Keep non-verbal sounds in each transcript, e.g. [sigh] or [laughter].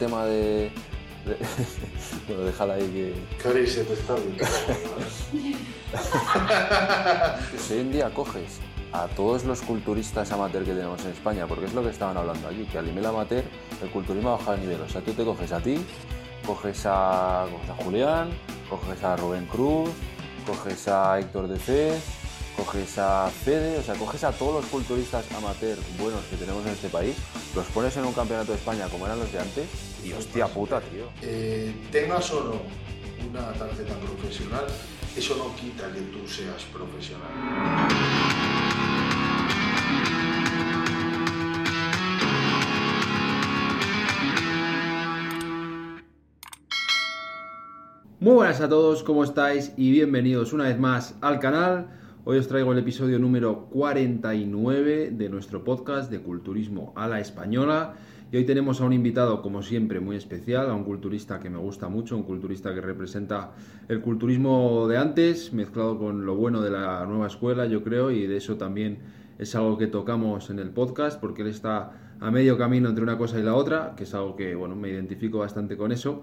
tema de... [laughs] bueno, déjala ahí que... Cari, se te está viendo. [laughs] Si hoy en día coges a todos los culturistas amateur que tenemos en España, porque es lo que estaban hablando allí, que al nivel amateur el culturismo ha bajado de nivel. O sea, tú te coges a ti, coges a, coges a Julián, coges a Rubén Cruz, coges a Héctor de Fez, coges a Fede, o sea, coges a todos los culturistas amateur buenos que tenemos en este país, los pones en un campeonato de España como eran los de antes, y hostia puta, tío. Eh, tengas o no una tarjeta profesional, eso no quita que tú seas profesional. Muy buenas a todos, ¿cómo estáis? Y bienvenidos una vez más al canal. Hoy os traigo el episodio número 49 de nuestro podcast de Culturismo a la Española. Y hoy tenemos a un invitado, como siempre, muy especial, a un culturista que me gusta mucho, un culturista que representa el culturismo de antes, mezclado con lo bueno de la nueva escuela, yo creo, y de eso también es algo que tocamos en el podcast, porque él está a medio camino entre una cosa y la otra, que es algo que, bueno, me identifico bastante con eso.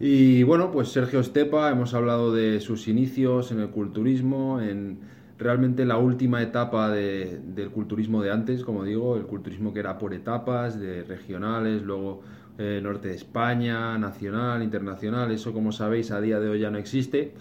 Y bueno, pues Sergio Estepa, hemos hablado de sus inicios en el culturismo, en realmente la última etapa de- del culturismo de antes, como digo, el culturismo que era por etapas, de regionales, luego eh, norte de España, nacional, internacional, eso como sabéis a día de hoy ya no existe.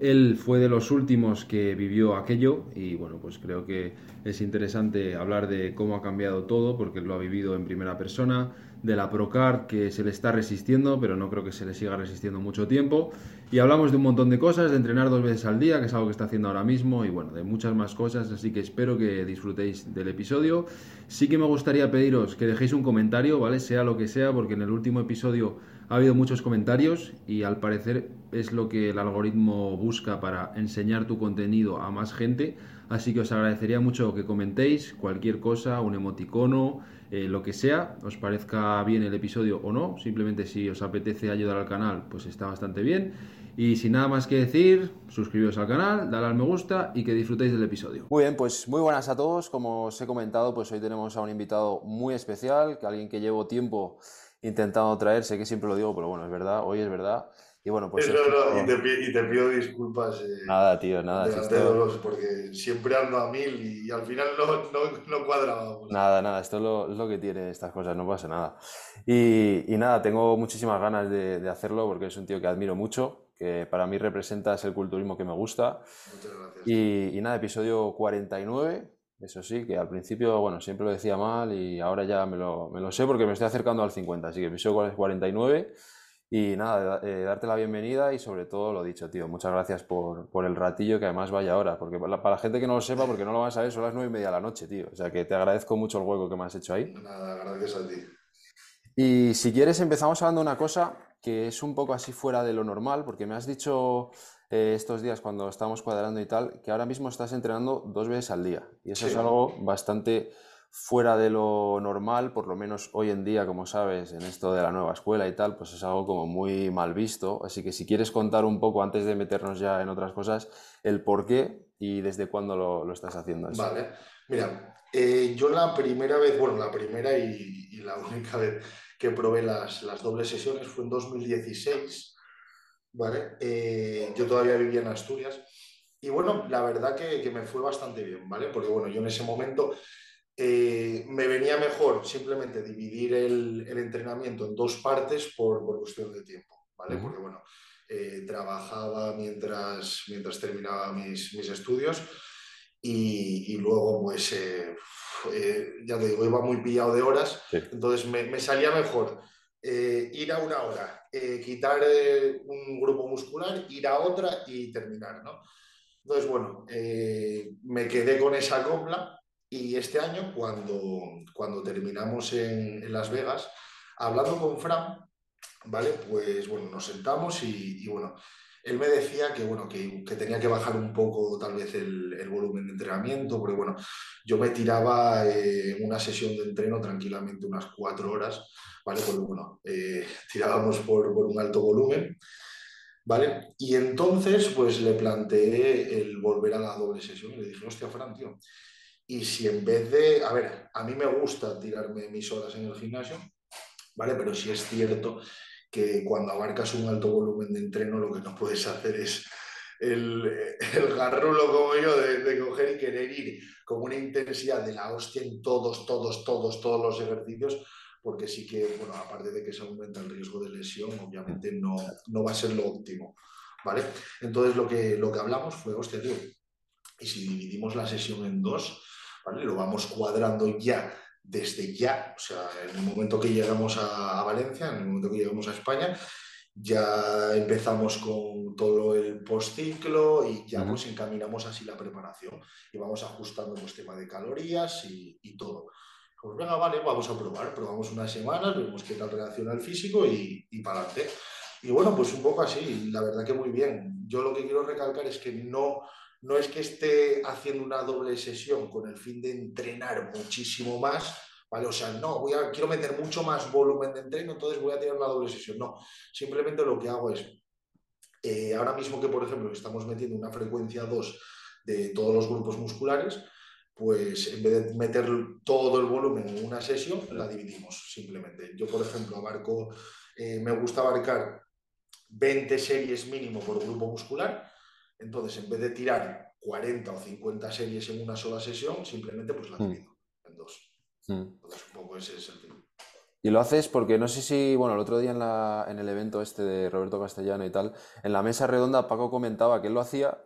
Él fue de los últimos que vivió aquello y bueno, pues creo que es interesante hablar de cómo ha cambiado todo porque lo ha vivido en primera persona, de la Procard que se le está resistiendo, pero no creo que se le siga resistiendo mucho tiempo. Y hablamos de un montón de cosas, de entrenar dos veces al día, que es algo que está haciendo ahora mismo, y bueno, de muchas más cosas, así que espero que disfrutéis del episodio. Sí que me gustaría pediros que dejéis un comentario, ¿vale? Sea lo que sea, porque en el último episodio ha habido muchos comentarios y al parecer es lo que el algoritmo busca para enseñar tu contenido a más gente. Así que os agradecería mucho que comentéis cualquier cosa, un emoticono, eh, lo que sea, os parezca bien el episodio o no. Simplemente si os apetece ayudar al canal, pues está bastante bien. Y sin nada más que decir, suscribiros al canal, dale al me gusta y que disfrutéis del episodio. Muy bien, pues muy buenas a todos. Como os he comentado, pues hoy tenemos a un invitado muy especial, que alguien que llevo tiempo intentando traer, sé que siempre lo digo, pero bueno, es verdad, hoy es verdad. Y bueno, pues... No, no, y, te, y te pido disculpas eh, Nada, tío, nada. de esto- porque siempre ando a mil y, al final no, no, no cuadrábamos. Nada, nada, esto es lo, es lo que tiene estas cosas, no pasa nada. Y, y nada, tengo muchísimas ganas de, de hacerlo porque es un tío que admiro mucho, que para mí representa el culturismo que me gusta. Muchas gracias. Y, y nada, episodio 49, eso sí, que al principio, bueno, siempre lo decía mal y ahora ya me lo, me lo sé porque me estoy acercando al 50, así que episodio 49. Y nada, eh, darte la bienvenida y sobre todo lo dicho, tío, muchas gracias por, por el ratillo que además vaya ahora, porque para la, para la gente que no lo sepa, porque no lo van a saber, son las nueve y media de la noche, tío. O sea que te agradezco mucho el hueco que me has hecho ahí. Nada, gracias a ti. Y si quieres, empezamos hablando de una cosa que es un poco así fuera de lo normal, porque me has dicho eh, estos días cuando estábamos cuadrando y tal, que ahora mismo estás entrenando dos veces al día. Y eso Sí. es algo bastante fuera de lo normal, por lo menos hoy en día, como sabes, en esto de la nueva escuela y tal, pues es algo como muy mal visto. Así que si quieres contar un poco, antes de meternos ya en otras cosas, el por qué y desde cuándo lo, lo estás haciendo. eso. Vale, mira, eh, yo la primera vez, bueno, la primera y, y la [laughs] única vez que probé las, las dobles sesiones fue en 2016, ¿vale? Eh, yo todavía vivía en Asturias y bueno, la verdad que, que me fue bastante bien, ¿vale? Porque bueno, yo en ese momento eh, me venía mejor simplemente dividir el, el entrenamiento en dos partes por, por cuestión de tiempo, ¿vale? Ujú. Porque bueno, eh, trabajaba mientras, mientras terminaba mis, mis estudios y, y luego pues eh, eh, ya te digo, iba muy pillado de horas, Sí. entonces me, me salía mejor eh, ir a una hora, eh, quitar eh, un grupo muscular, ir a otra y terminar, ¿no? Entonces, bueno, eh, me quedé con esa copla y este año, cuando, cuando terminamos en, Las Vegas, hablando con Fran, ¿vale? Pues bueno, nos sentamos y, bueno, él me decía que, bueno, que, tenía que bajar un poco tal vez el, volumen de entrenamiento, porque bueno, yo me tiraba eh, una sesión de entreno tranquilamente unas cuatro horas, ¿vale? Porque bueno, eh, tirábamos por, un alto volumen. ¿Vale? Y entonces, pues le planteé el volver a la doble sesión le dije, hostia, Fran, tío, y si en vez de, a ver, a mí me gusta tirarme mis horas en el gimnasio, ¿vale? Pero sí es cierto que cuando abarcas un alto volumen de entreno lo que no puedes hacer es el, el garrulo como yo de, coger y querer ir con una intensidad de la hostia en todos, todos, todos, todos los ejercicios, porque sí que, bueno, aparte de que se aumenta el riesgo de lesión, obviamente no, no va a ser lo óptimo, ¿vale? Entonces lo que, lo que hablamos fue, hostia, tío, y si dividimos la sesión en dos, ¿vale? Lo vamos cuadrando ya desde ya, o sea, en el momento que llegamos a, a, Valencia, en el momento que llegamos a España, ya empezamos con todo el postciclo y ya pues encaminamos así la preparación y vamos ajustando el tema de calorías y, y, todo. Pues venga, vale, vamos a probar, probamos unas semanas, vemos qué tal reacciona el físico y, y para adelante. Y bueno, pues un poco así, la verdad que muy bien. Yo lo que quiero recalcar es que no, no es que esté haciendo una doble sesión con el fin de entrenar muchísimo más, ¿vale? O sea, no, voy a, quiero meter mucho más volumen de entreno, entonces voy a tener una doble sesión. No, simplemente lo que hago es, eh, ahora mismo que, por ejemplo, estamos metiendo una frecuencia 2 de todos los grupos musculares, pues en vez de meter todo el volumen en una sesión, la dividimos simplemente. Yo, por ejemplo, abarco, eh, me gusta abarcar 20 series mínimo por grupo muscular, entonces en vez de tirar 40 o 50 series en una sola sesión, simplemente pues la divido mm. en dos. Mm. Entonces un poco ese es el fin. Y lo haces porque no sé si, bueno, el otro día en, la, en el evento este de Roberto Castellano y tal, en la mesa redonda Paco comentaba que él lo hacía,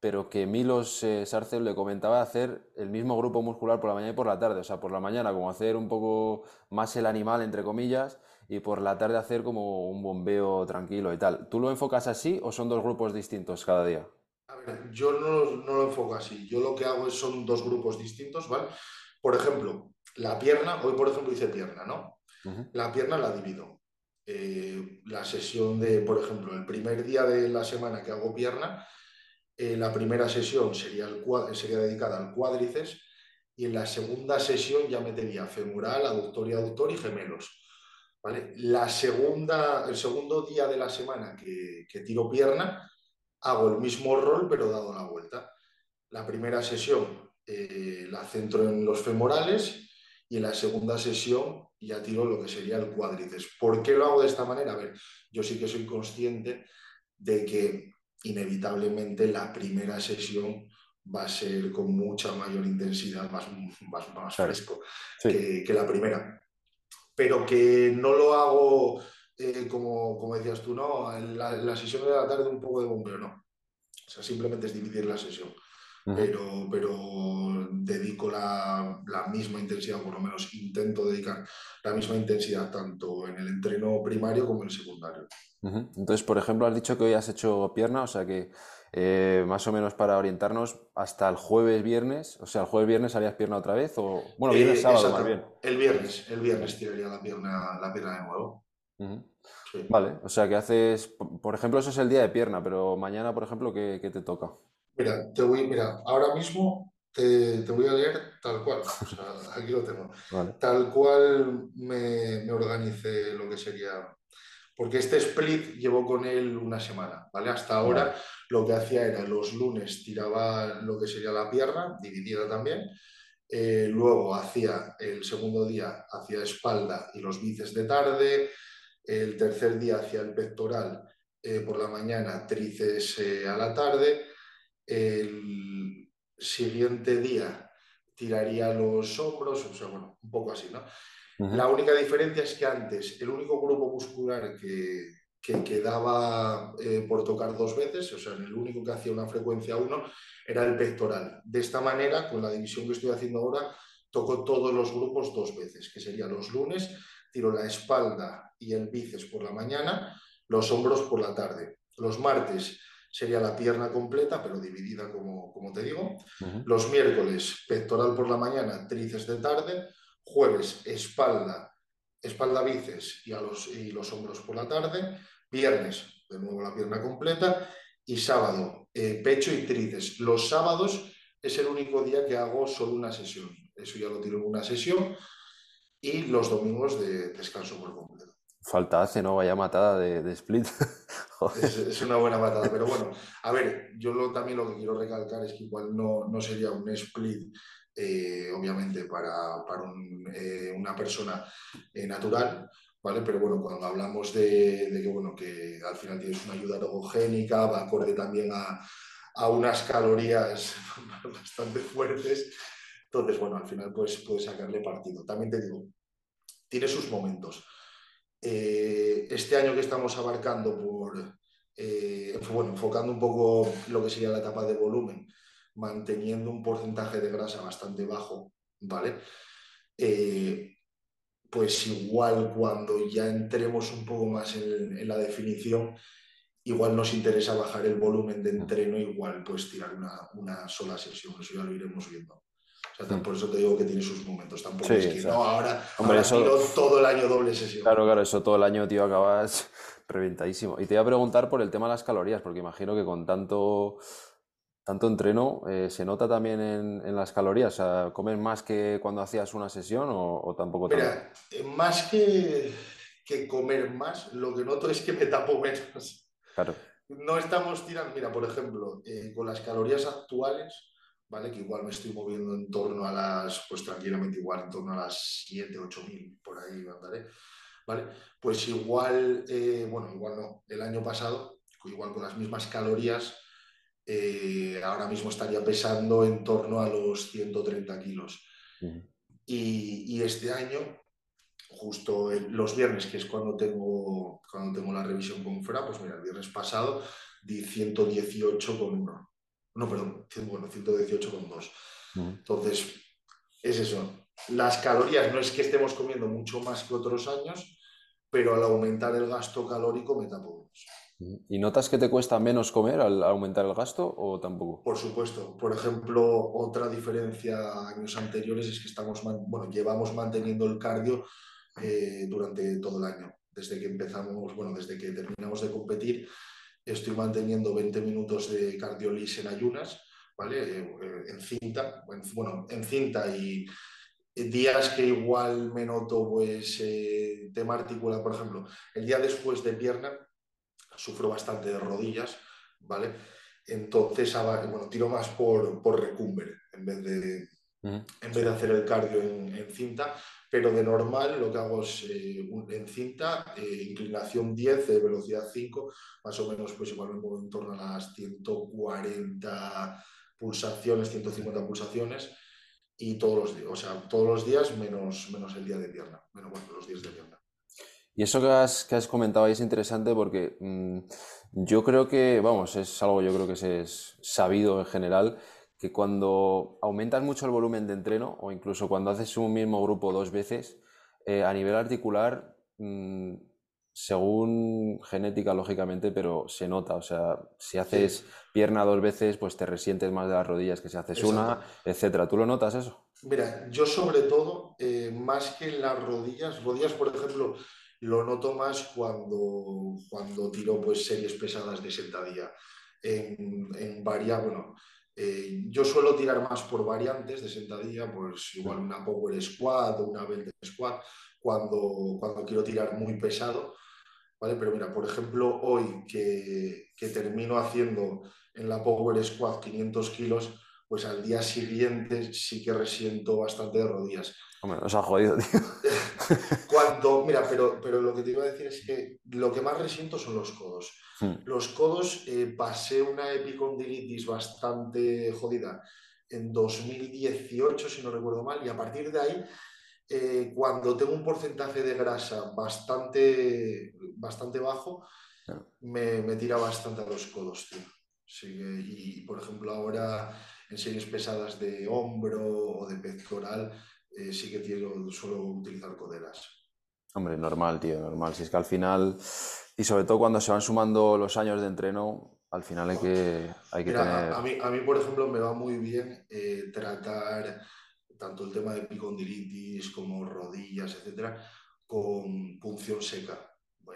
pero que Milos eh, Sarcel le comentaba hacer el mismo grupo muscular por la mañana y por la tarde. O sea, por la mañana como hacer un poco más el animal, entre comillas, y por la tarde hacer como un bombeo tranquilo y tal. ¿Tú lo enfocas así o son dos grupos distintos cada día? A ver, yo no, no lo enfoco así. Yo lo que hago es, son dos grupos distintos, ¿vale? Por ejemplo, la pierna, hoy por ejemplo hice pierna, ¿no? La pierna la divido. Eh, la sesión de, por ejemplo, el primer día de la semana que hago pierna, eh, la primera sesión sería, el, sería dedicada al cuádriceps y en la segunda sesión ya metería femoral, aductor y aductor y gemelos. ¿vale? La segunda, el segundo día de la semana que, que tiro pierna, hago el mismo rol pero dado la vuelta. La primera sesión eh, la centro en los femorales y en la segunda sesión ya tiro lo que sería el cuádriceps. ¿Por qué lo hago de esta manera? A ver, yo sí que soy consciente de que inevitablemente la primera sesión va a ser con mucha mayor intensidad, más, más, más fresco que, que, la primera. Pero que no lo hago, eh, como, como, decías tú, ¿no? La, la, sesión de la tarde un poco de bombeo, no. O sea, simplemente es dividir la sesión pero, pero dedico la, la, misma intensidad, por lo menos intento dedicar la misma intensidad tanto en el entreno primario como en el secundario. Entonces, por ejemplo, has dicho que hoy has hecho pierna, o sea que eh, más o menos para orientarnos hasta el jueves, viernes, o sea, el jueves, viernes harías pierna otra vez o, bueno, viernes, eh, sábado más bien. El viernes, el viernes tiraría la pierna, la pierna de nuevo. Sí. Vale, o sea que haces, por ejemplo, eso es el día de pierna, pero mañana, por ejemplo, ¿qué, qué te toca? Mira, te voy, mira, ahora mismo te, te voy a leer tal cual, o sea, [laughs] aquí lo tengo, vale. tal cual me, me organice lo que sería, porque este split llevo con él una semana, ¿vale? Hasta ahora vale. lo que hacía era los lunes tiraba lo que sería la pierna, dividida también, eh, luego hacía el segundo día, hacía espalda y los bíceps de tarde, el tercer día hacía el pectoral eh, por la mañana, tríceps eh, a la tarde, el siguiente día tiraría los hombros, o sea, bueno, un poco así, ¿no? Uh -huh. La única diferencia es que antes el único grupo muscular que, que quedaba eh, por tocar dos veces, o sea, el único que hacía una frecuencia 1 era el pectoral. De esta manera, con la división que estoy haciendo ahora, toco todos los grupos dos veces, que serían los lunes, tiro la espalda y el bíceps por la mañana, los hombros por la tarde. Los martes sería la pierna completa, pero dividida, como, como te digo. Uh -huh. Los miércoles, pectoral por la mañana, tríceps de tarde. Jueves, espalda, espalda bíceps y, a los, y los hombros por la tarde. Viernes, de nuevo la pierna completa. Y sábado, eh, pecho y tríceps. Los sábados es el único día que hago solo una sesión. Eso ya lo tiro en una sesión. Y los domingos de descanso por completo. Falta hace, ¿no? Vaya matada de, split. [laughs] es, una buena matada, pero bueno, a ver, yo también lo que quiero recalcar es que igual no, no sería un split, eh, obviamente, para, para eh, una persona eh, natural, ¿vale? Pero bueno, cuando hablamos de, que, bueno, que al final tienes una ayuda ergogénica, va acorde también a, a unas calorías [laughs] bastante fuertes, entonces, bueno, al final pues, puedes sacarle partido. También te digo, tiene sus momentos. Eh, este año que estamos abarcando por, eh, bueno, enfocando un poco lo que sería la etapa de volumen, manteniendo un porcentaje de grasa bastante bajo, ¿vale? Eh, pues igual cuando ya entremos un poco más en, la definición, igual nos interesa bajar el volumen de entreno, igual pues tirar una, una sola sesión, eso ya lo iremos viendo. Por eso te digo que tiene sus momentos. Tampoco es que no, ahora, tiro todo el año doble sesión. Claro, claro, eso todo el año, tío, acabas [laughs] reventadísimo. Y te iba a preguntar por el tema de las calorías, porque imagino que con tanto tanto entreno, eh, ¿se nota también en, las calorías? O sea, ¿Comes más que cuando hacías una sesión o, tampoco? Mira, eh, más que, que, comer más, lo que noto es que me tapo menos. Claro. No estamos tirando, mira, por ejemplo, eh, con las calorías actuales, ¿vale? Que igual me estoy moviendo en torno a las, pues tranquilamente igual, en torno a las 7, 8 mil, por ahí andaré, ¿vale? Pues igual, bueno, igual no, el año pasado, igual con las mismas calorías, eh, ahora mismo estaría pesando en torno a los 130 kilos. y, este año, justo los viernes, que es cuando tengo, cuando tengo la revisión con FRA, pues mira, el viernes pasado di 118 con 1. No, perdón, bueno, 118 con 2. Entonces, es eso. Las calorías no es que estemos comiendo mucho más que otros años, pero al aumentar el gasto calórico me tapo ¿Y notas que te cuesta menos comer al aumentar el gasto o tampoco? Por supuesto. Por ejemplo, otra diferencia a años anteriores es que estamos, bueno, llevamos manteniendo el cardio eh, durante todo el año. Desde que empezamos, bueno, desde que terminamos de competir, estoy manteniendo 20 minutos de cardio en ayunas, ¿vale? Eh, en cinta, bueno, en cinta y días que igual me noto, pues, eh, tema articular, por ejemplo, el día después de pierna, sufro bastante de rodillas, ¿vale? Entonces, bueno, tiro más por, por recumbre en vez de, en vez de hacer el cardio en, cinta, pero de normal lo que hago es eh, en cinta, eh, inclinación 10, de velocidad 5, más o menos pues igual me muevo en torno a las 140 pulsaciones, 150 pulsaciones y todos los días, o sea, todos los días menos, menos el día de pierna, menos bueno, los días de pierna. Y eso que has, que has comentado ahí es interesante porque mm, yo creo que, vamos, es algo yo creo que es sabido en general, que cuando aumentas mucho el volumen de entreno o incluso cuando haces un mismo grupo dos veces, eh, a nivel articular, mm, según genética, lógicamente, pero se nota. O sea, si haces pierna dos veces, pues te resientes más de las rodillas que si haces una, etcétera. ¿Tú lo notas eso? Mira, yo sobre todo, eh, más que en las rodillas, rodillas, por ejemplo, lo noto más cuando, cuando tiro pues, series pesadas de sentadilla. En, en bueno, eh, yo suelo tirar más por variantes de sentadilla, pues igual una power squat o una belt squat, cuando, cuando quiero tirar muy pesado. ¿Vale? Pero mira, por ejemplo, hoy que, que termino haciendo en la Power Squat 500 kilos, pues al día siguiente sí que resiento bastante de rodillas. Hombre, nos ha jodido, tío. [laughs] [laughs] Cuando, mira, pero, pero lo que te iba a decir es que lo que más resiento son los codos. Los codos, eh, pasé una epicondilitis bastante jodida en 2018, si no recuerdo mal, y a partir de ahí, eh, cuando tengo un porcentaje de grasa bastante, bastante bajo, me, me, tira bastante a los codos, tío. y, por ejemplo, ahora en series pesadas de hombro o de pectoral, eh, sí que suelo utilizar coderas. Hombre, normal, tío, normal. Si es que al final, y sobre todo cuando se van sumando los años de entreno, al final hay que, hay que tener... A, mí, a mí, por ejemplo, me va muy bien eh, tratar tanto el tema de epicondilitis como rodillas, etcétera, con punción seca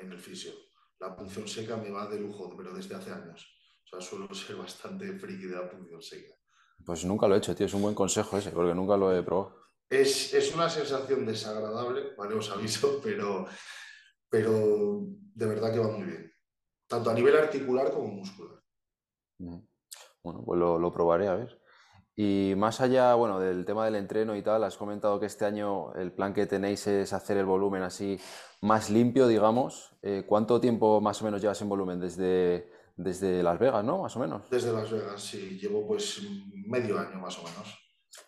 en el fisio. La punción seca me va de lujo, pero desde hace años. O sea, suelo ser bastante friki de la punción seca. Pues nunca lo he hecho, tío. Es un buen consejo ese, porque nunca lo he probado. Es, una sensación desagradable, ¿vale? Os aviso, [laughs] pero, pero de verdad que va muy bien. Tanto a nivel articular como muscular. Bueno, pues lo, probaré a ver. Y más allá, bueno, del tema del entreno y tal, has comentado que este año el plan que tenéis es hacer el volumen así más limpio, digamos. Eh, ¿Cuánto tiempo más o menos llevas en volumen? Desde, desde Las Vegas, ¿no? Más o menos. Desde Las Vegas, sí. Llevo pues medio año más o menos.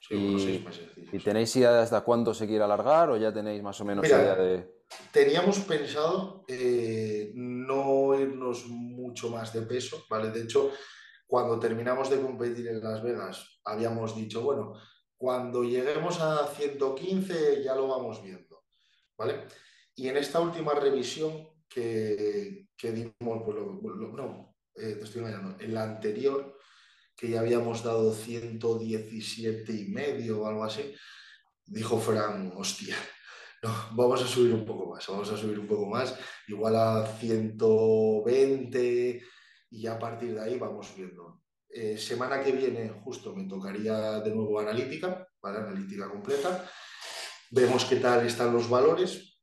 Sí, y, unos seis meses. ¿Y tenéis idea de hasta cuándo se quiere alargar o ya tenéis más o menos Mira, idea de...? Teníamos pensado eh, no irnos mucho más de peso, ¿vale? De hecho, cuando terminamos de competir en Las Vegas, habíamos dicho, bueno, cuando lleguemos a 115 ya lo vamos viendo, ¿vale? Y en esta última revisión que, que dimos, pues lo, lo- no, eh, te estoy engañando, en la anterior, que ya habíamos dado 117 y medio o algo así, dijo Fran, hostia, no, vamos a subir un poco más, vamos a subir un poco más, igual a 120 y ya a partir de ahí vamos viendo. Eh, semana que viene justo me tocaría de nuevo analítica. Analítica completa. Vemos qué tal están los valores.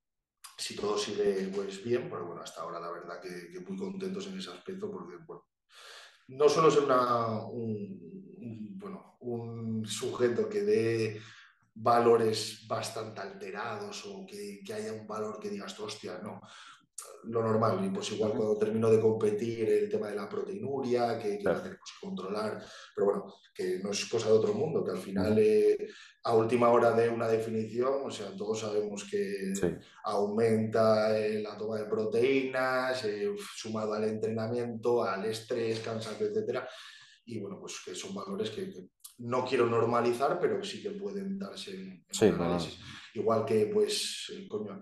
Si todo sigue pues bien, pues bueno, hasta ahora la verdad que, que muy contentos en ese aspecto porque bueno, no solo ser una, un, un, bueno, un sujeto que dé valores bastante alterados o que, que, haya un valor que digas, hostia, no. Lo normal, y pues igual cuando termino de competir, el tema de la proteinuria, que, que Claro. la tenemos que controlar, pero bueno, que no es cosa de otro mundo, que al final eh, a última hora de una definición, o sea, todos sabemos que Sí. aumenta eh, la toma de proteínas, eh, sumado al entrenamiento, al estrés, cansancio, etcétera. Y bueno, pues que son valores que, que no quiero normalizar, pero sí que pueden darse en, en Sí, un claro. análisis. Igual que, pues, eh, coño,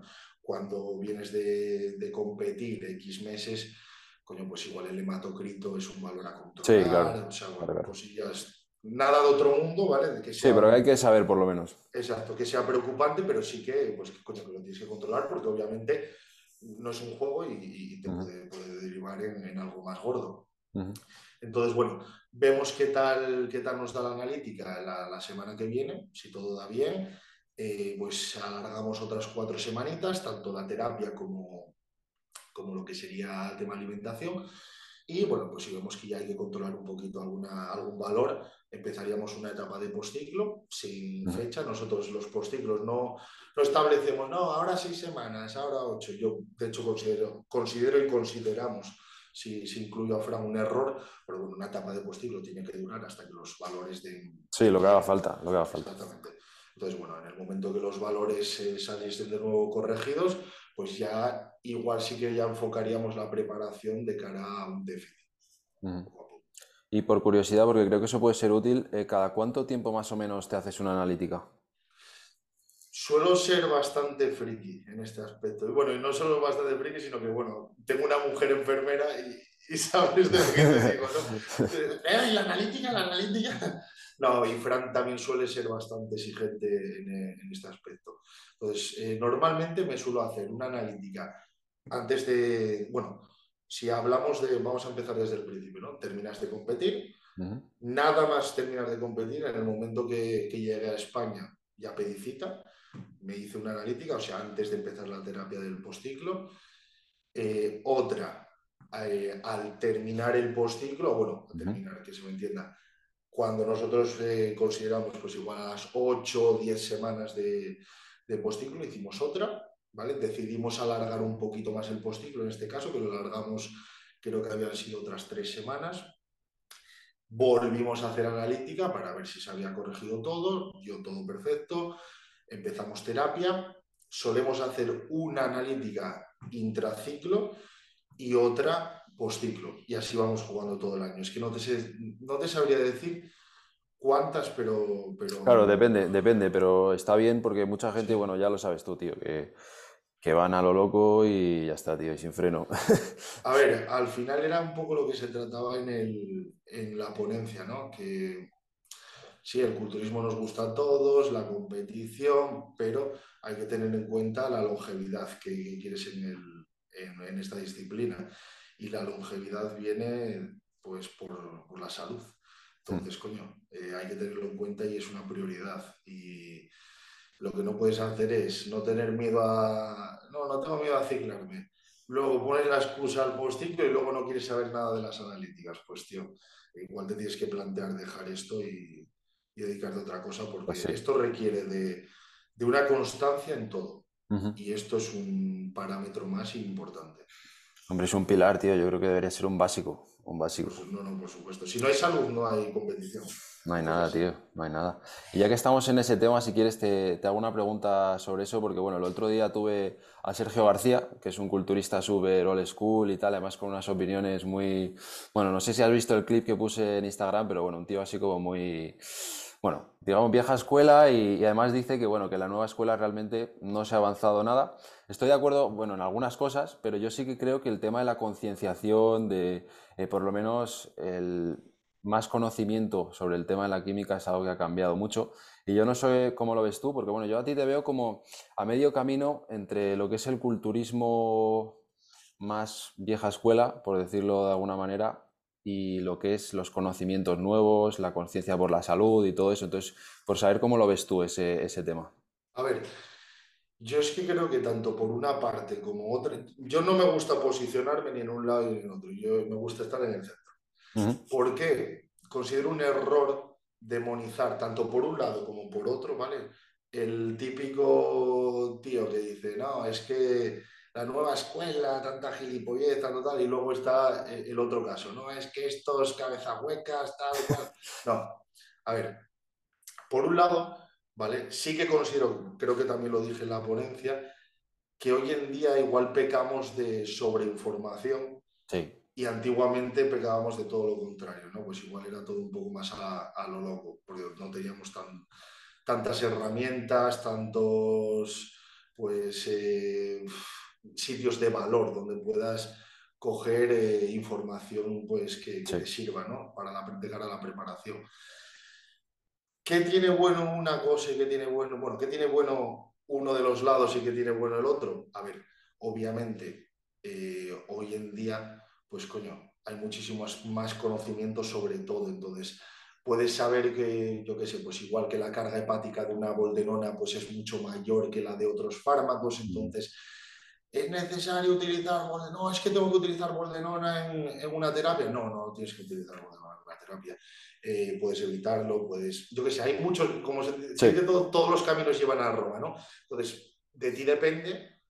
cuando vienes de, de competir X meses, coño, pues igual el hematocrito es un valor a controlar. Sí, claro. O sea, bueno, Claro, claro. cosillas, nada de otro mundo, ¿vale? De que Sí, pero hay que saber por lo menos. Exacto, que sea preocupante, pero sí que, pues, que, coño, que lo tienes que controlar porque obviamente no es un juego y, y te puede, puede derivar en, en algo más gordo. Entonces, bueno, vemos qué tal, qué tal nos da la analítica la, la semana que viene, si todo da bien, eh, pues alargamos otras cuatro semanitas, tanto la terapia como, como lo que sería el tema alimentación. Y bueno, pues si vemos que ya hay que controlar un poquito alguna, algún valor, empezaríamos una etapa de postciclo sin fecha. Nosotros los postciclos no, no establecemos, no, ahora seis semanas, ahora ocho. Yo, de hecho, considero, considero y consideramos, si, si incluyo a Fran un error, pero bueno, una etapa de postciclo tiene que durar hasta que los valores den, Sí, lo que haga falta, lo que haga falta. Exactamente. Entonces, bueno, en el momento que los valores eh, saliesen de nuevo corregidos, pues ya igual sí que ya enfocaríamos la preparación de cara a un déficit. Y por curiosidad, porque creo que eso puede ser útil, eh, ¿cada cuánto tiempo más o menos te haces una analítica? Suelo ser bastante friki en este aspecto. Y bueno, y no solo bastante friki, sino que, bueno, tengo una mujer enfermera y, y sabes de lo que te digo, ¿no? [laughs] Eh, la analítica, la analítica. No, y Fran también suele ser bastante exigente en, eh, en este aspecto. Entonces, eh, normalmente me suelo hacer una analítica antes de, bueno, si hablamos de, vamos a empezar desde el principio, ¿no? Terminas de competir, nada más terminar de competir, en el momento que, que llegué a España ya pedí cita, me hice una analítica, o sea, antes de empezar la terapia del postciclo. Eh, otra, eh, al terminar el postciclo, bueno, al terminar, que se me entienda, cuando nosotros eh, consideramos pues igual a las 8 o 10 semanas de, de hicimos otra, ¿vale? Decidimos alargar un poquito más el postciclo en este caso, que lo alargamos, creo que habían sido otras tres semanas. Volvimos a hacer analítica para ver si se había corregido todo, dio todo perfecto. Empezamos terapia. Solemos hacer una analítica intraciclo y otra postciclo. Y así vamos jugando todo el año. Es que no te, sé- no te sabría decir cuántas, pero, pero... Claro, depende, depende, pero está bien porque mucha gente, bueno, ya lo sabes tú, tío, que, que van a lo loco y ya está, tío, y sin freno. [laughs] A ver, al final era un poco lo que se trataba en, el, en la ponencia, ¿no? Que sí, el culturismo nos gusta a todos, la competición, pero hay que tener en cuenta la longevidad que, que quieres en, el, en, en esta disciplina. Y la longevidad viene pues por, por la salud. Entonces, coño, eh, hay que tenerlo en cuenta y es una prioridad. Y lo que no puedes hacer es no tener miedo a... No, no tengo miedo a ciclarme. Luego pones la excusa al postciclo y luego no quieres saber nada de las analíticas. Pues, tío, igual te tienes que plantear dejar esto y, y dedicarte a otra cosa, porque Pues sí. esto requiere de, de una constancia en todo. Ujú. Y esto es un parámetro más importante. Hombre, es un pilar, tío. Yo creo que debería ser un básico. Un básico. Pues no, no, por supuesto. Si no hay salud, no hay competición. No hay nada, tío, no hay nada. Y ya que estamos en ese tema, si quieres te, te hago una pregunta sobre eso, porque bueno, el otro día tuve a Sergio García, que es un culturista súper old school y tal, además con unas opiniones muy... Bueno, no sé si has visto el clip que puse en Instagram, pero bueno, un tío así como muy... Bueno, digamos vieja escuela y, además dice que bueno, que la nueva escuela realmente no se ha avanzado nada. Estoy de acuerdo, bueno, en algunas cosas, pero yo sí que creo que el tema de la concienciación, de eh, por lo menos el más conocimiento sobre el tema de la química es algo que ha cambiado mucho. Y yo no sé cómo lo ves tú, porque bueno, yo a ti te veo como a medio camino entre lo que es el culturismo más vieja escuela, por decirlo de alguna manera, y lo que es los conocimientos nuevos, la conciencia por la salud y todo eso. Entonces, por saber cómo lo ves tú ese, ese tema. A ver, yo es que creo que tanto por una parte como otra, yo no me gusta posicionarme ni en un lado ni en otro, yo me gusta estar en el centro. Ujú, ¿Por qué? Considero un error demonizar tanto por un lado como por otro, ¿vale? El típico tío que dice, no, es que la nueva escuela, tanta gilipollez, tanto tal, y luego está eh, el otro caso, ¿no? Es que estos cabezas huecas, tal, cual. [laughs] No, a ver, por un lado, ¿vale? Sí que considero, creo que también lo dije en la ponencia, que hoy en día igual pecamos de sobreinformación Sí, y antiguamente pecábamos de todo lo contrario, ¿no? Pues igual era todo un poco más a, a lo loco, porque no teníamos tan, tantas herramientas, tantos pues eh, sitios de valor donde puedas coger eh, información pues que, que Sí. te sirva, ¿no? Para la, de cara a la preparación. ¿Qué tiene bueno una cosa y qué tiene bueno? Bueno, ¿qué tiene bueno uno de los lados y qué tiene bueno el otro? A ver, obviamente, eh, hoy en día, pues coño, hay muchísimos más conocimientos sobre todo. Entonces, puedes saber que, yo qué sé, pues igual que la carga hepática de una boldenona, pues es mucho mayor que la de otros fármacos. Entonces, ¿es necesario utilizar boldenona? No, es que tengo que utilizar boldenona en, en una terapia. No, no tienes que utilizar boldenona en una terapia. Eh, puedes evitarlo, puedes, yo qué sé, hay muchos, como se, Sí. dice, todo- todos los caminos llevan a Roma, ¿no? Entonces, de ti depende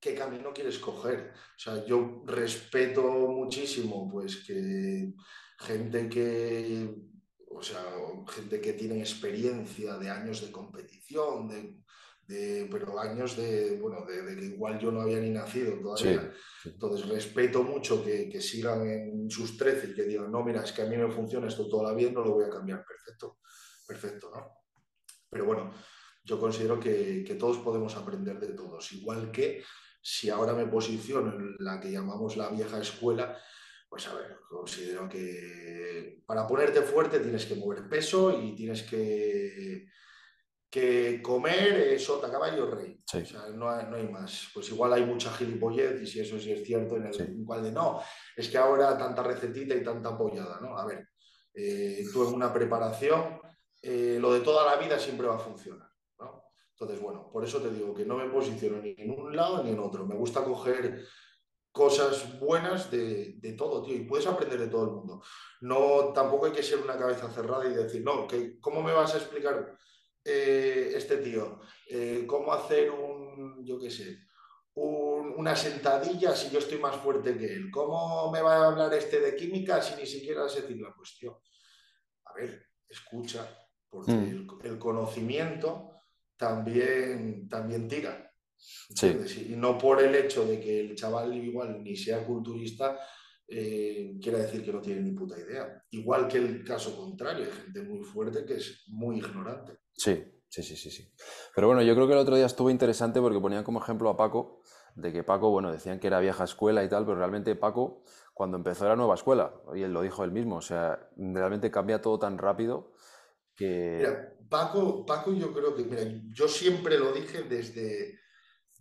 qué camino quieres coger. O sea, yo respeto muchísimo, pues, que gente que, o sea, gente que tiene experiencia de años de competición, de, de- pero años de, bueno, de, de que igual yo no había ni nacido todavía. sí. Entonces, respeto mucho que, que sigan en sus 13 y que digan, no, mira, es que a mí me funciona esto toda la vida, no lo voy a cambiar. Perfecto, perfecto, ¿no? Pero bueno, yo considero que, que todos podemos aprender de todos. Igual que si ahora me posiciono en la que llamamos la vieja escuela, pues a ver, considero que para ponerte fuerte tienes que mover peso y tienes que, que comer eh, sota, caballo, rey. Sí. O sea, no hay, no hay más. Pues igual hay mucha gilipollez y si eso sí es cierto, en el Sí. igual de no, es que ahora tanta recetita y tanta apoyada, ¿no? A ver, eh, tú en una preparación, eh, lo de toda la vida siempre va a funcionar, ¿no? Entonces, bueno, por eso te digo que no me posiciono ni en un lado ni en otro. Me gusta coger cosas buenas de, de todo, tío, y puedes aprender de todo el mundo. No, tampoco hay que ser una cabeza cerrada y decir, no, que, ¿cómo me vas a explicar eh, este tío? Eh, ¿Cómo hacer un, yo qué sé, un- una sentadilla si yo estoy más fuerte que él? ¿Cómo me va a hablar este de química si ni siquiera sé decir la cuestión? A ver, escucha, porque Mm. el, el conocimiento también, también tira. Sí. Y no por el hecho de que el chaval igual ni sea culturista, eh, quiere decir que no tiene ni puta idea. Igual que el caso contrario, hay gente muy fuerte que es muy ignorante. Sí, sí, sí, sí, sí. Pero bueno, yo creo que el otro día estuvo interesante porque ponían como ejemplo a Paco, de que Paco, bueno, decían que era vieja escuela y tal, pero realmente Paco, cuando empezó era nueva escuela, y él lo dijo él mismo, o sea, realmente cambia todo tan rápido que... Mira, Paco, Paco yo creo que, mira, yo siempre lo dije desde,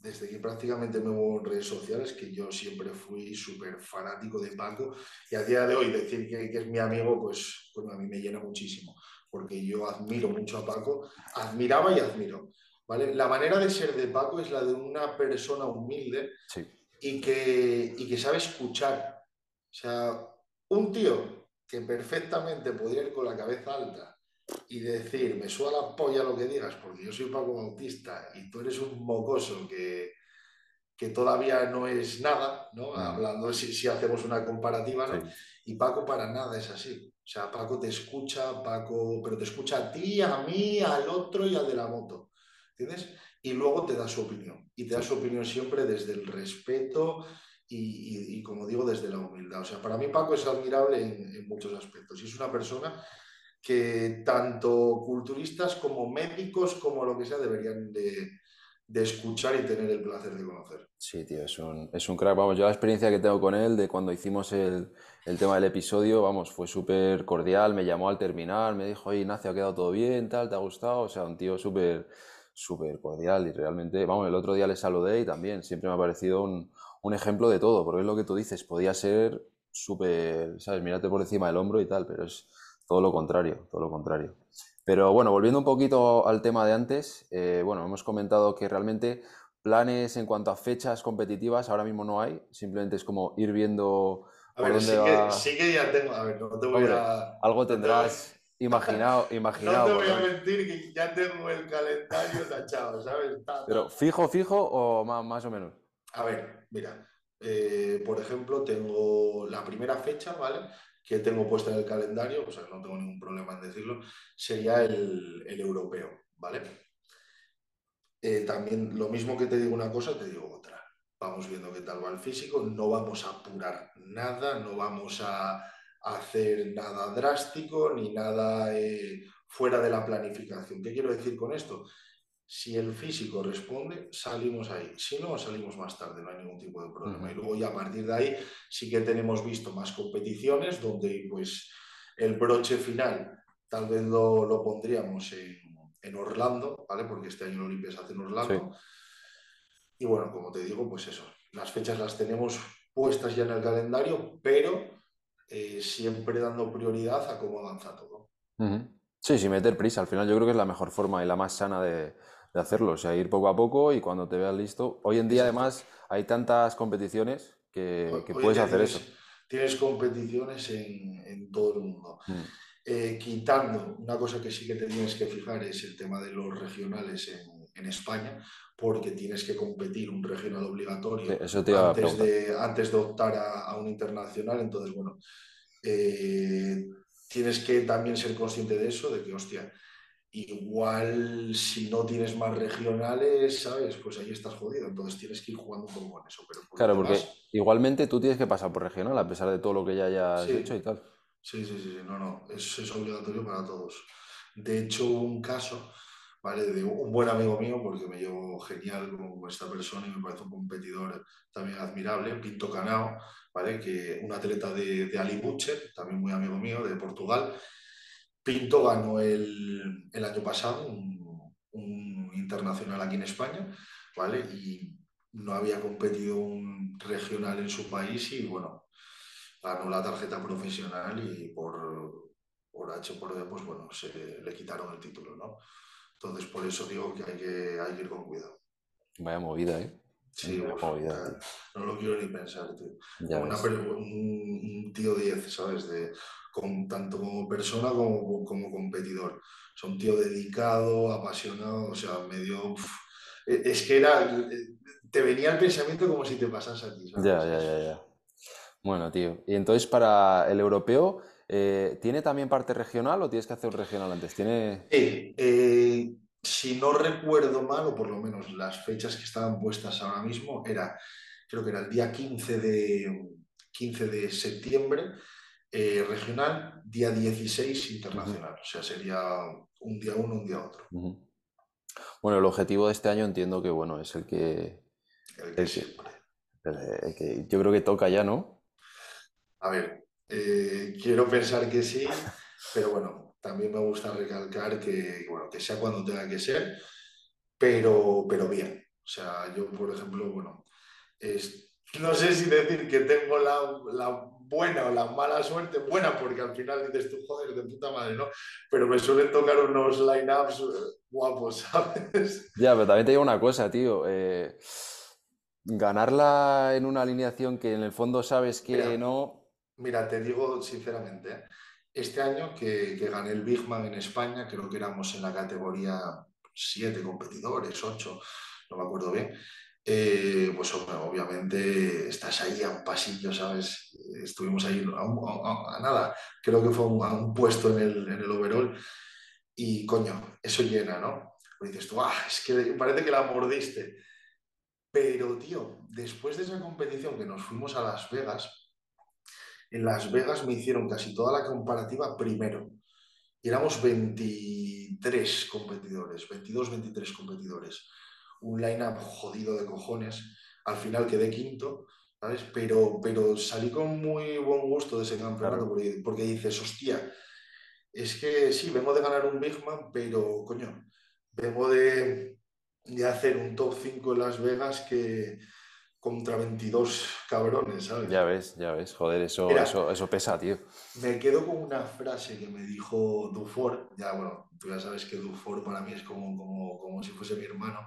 desde que prácticamente me muevo en redes sociales, que yo siempre fui súper fanático de Paco y a día de hoy decir que, que es mi amigo, pues, pues a mí me llena muchísimo, porque yo admiro mucho a Paco, admiraba y admiro, ¿vale? La manera de ser de Paco es la de una persona humilde Sí, y que, y que sabe escuchar. O sea, un tío que perfectamente podría ir con la cabeza alta y decir, me suba la polla lo que digas, porque yo soy Paco Bautista y tú eres un mocoso que, que todavía no es nada, ¿no? Mm. Hablando si, si hacemos una comparativa, ¿no? Sí. Y Paco para nada es así. O sea, Paco te escucha, Paco, pero te escucha a ti, a mí, al otro y al de la moto. ¿Entiendes? Y luego te da su opinión. Y te da su opinión siempre desde el respeto y, y- y, como digo, desde la humildad. O sea, para mí Paco es admirable en, en muchos aspectos. Y es una persona que tanto culturistas como médicos, como lo que sea, deberían de, de escuchar y tener el placer de conocer. Sí, tío, es un, es un crack. Vamos, yo la experiencia que tengo con él de cuando hicimos el, el tema del episodio, vamos, fue súper cordial, me llamó al terminar, me dijo, oye, Ignacio, ha quedado todo bien, tal, ¿te ha gustado? O sea, un tío súper, súper cordial y realmente, vamos, el otro día le saludé y también siempre me ha parecido un, un ejemplo de todo, porque es lo que tú dices, podía ser súper, ¿sabes? Mírate por encima del hombro y tal, pero es todo lo contrario, todo lo contrario. Pero bueno, volviendo un poquito al tema de antes, eh, bueno, hemos comentado que realmente planes en cuanto a fechas competitivas ahora mismo no hay, simplemente es como ir viendo A ver, sí que, va. sí que ya tengo, a ver, no te voy Hombre, a... Algo tendrás imaginado, [laughs] voy- No imaginado te voy a mentir que ya tengo el calendario tachado, ¿sabes? Ta, ta. Pero fijo, fijo o más, más o menos. A ver, mira, eh, por ejemplo, tengo la primera fecha, ¿vale? Que tengo puesta en el calendario, o sea, no tengo ningún problema en decirlo, sería el, europeo, ¿vale? Eh, también lo mismo que te digo una cosa, te digo otra. Vamos viendo qué tal va el físico, no vamos a apurar nada, no vamos a hacer nada drástico ni nada eh, fuera de la planificación. ¿Qué quiero decir con esto? Si el físico responde, salimos ahí. Si no, salimos más tarde, no hay ningún tipo de problema. Ujú. Y luego ya a partir de ahí sí que tenemos visto más competiciones donde pues el broche final tal vez lo, lo pondríamos en, en Orlando, ¿vale? Porque este año el Olimpia se hace en Orlando. Y bueno, como te digo, pues eso, las fechas las tenemos puestas ya en el calendario, pero eh, siempre dando prioridad a cómo avanza todo. Ujú. Sí, sin meter prisa. Al final yo creo que es la mejor forma y la más sana de, de hacerlo. O sea, ir poco a poco y cuando te veas listo. Hoy en día, Exacto. además, hay tantas competiciones que, puedes hacer tienes, eso. Tienes competiciones en, en todo el mundo. Mm. Eh, quitando, una cosa que sí que te tienes que fijar es el tema de los regionales en, en España, porque tienes que competir un regional obligatorio Eso te antes de, antes de optar a, a un internacional. Entonces, bueno, eh, tienes que también ser consciente de eso, de que, hostia, igual si no tienes más regionales, ¿sabes? Pues ahí estás jodido. Entonces tienes que ir jugando un poco con eso. Pero por Claro, porque demás, igualmente tú tienes que pasar por regional a pesar de todo lo que ya hayas Sí. hecho y tal. Sí, sí, sí, sí, no, no, es, es obligatorio para todos. De hecho, un caso, ¿vale? De un buen amigo mío, porque me llevo genial con esta persona y me parece un competidor también admirable, Pinto Canao, ¿vale? Que un atleta de, de Ali Butcher, también muy amigo mío, de Portugal. Pinto ganó el, el año pasado un, internacional aquí en España, ¿vale? Y no había competido un regional en su país y, bueno, ganó la tarjeta profesional y por, por H por D, pues bueno, se le quitaron el título, ¿no? Entonces, por eso digo que hay que, hay que ir con cuidado. Vaya movida, ¿eh? Sí, uf, movida, no lo quiero ni pensar, tío. Una un, un tío 10, ¿sabes? De, con, tanto como persona como, como competidor. Sea, un tío dedicado, apasionado, o sea, medio... uf. E- Es que era... Te venía el pensamiento como si te pasase a ti, ¿sabes? Ya, ya, ya, ya. Bueno, tío. Y entonces para el europeo, eh, ¿tiene también parte regional o tienes que hacer un regional antes? Tiene. Sí, eh, si no recuerdo mal, o por lo menos las fechas que estaban puestas ahora mismo, era, creo que era el día 15 de, 15 de septiembre eh, regional, día 16 internacional. O sea, sería un día uno, un día otro. Bueno, el objetivo de este año entiendo que bueno, es el que, El que el siempre. el- el que yo creo que toca ya, ¿no? A ver, eh, quiero pensar que sí, pero bueno, también me gusta recalcar que, bueno, que sea cuando tenga que ser, pero, pero bien. O sea, yo, por ejemplo, bueno, es, no sé si decir que tengo la, la buena o la mala suerte, buena porque al final dices tú, joder, de puta madre, ¿no? Pero me suelen tocar unos line-ups eh, guapos, [laughs] ¿sabes? Ya, pero también te digo una cosa, tío. eh, ganarla en una alineación que en el fondo sabes que Mira, no. Mira, te digo sinceramente, ¿eh? Este año que, que gané el Big Man en España, creo que éramos en la categoría siete competidores, ocho, no me acuerdo bien. Eh, pues obviamente estás ahí a un pasillo, ¿sabes? Estuvimos ahí a, nada, creo que fue a un puesto en el, en overall y coño, eso llena, ¿no? Pues dices tú, ah, es que parece que la mordiste. Pero, tío, después de esa competición que nos fuimos a Las Vegas, en Las Vegas me hicieron casi toda la comparativa primero. Y éramos 23 competidores, 22, 23 competidores. Un line-up jodido de cojones. Al final quedé quinto, ¿sabes? Pero, pero salí con muy buen gusto de ese campeonato porque, porque dices, hostia, es que sí, vengo de ganar un Big Man, pero coño, vengo de, hacer un top 5 en Las Vegas que contra 22 cabrones, ¿sabes? Ya ves, ya ves, joder, eso, eso, pesa, tío. Me quedo con una frase que me dijo Dufour, ya bueno, tú ya sabes que Dufour para mí es como, como, como si fuese mi hermano.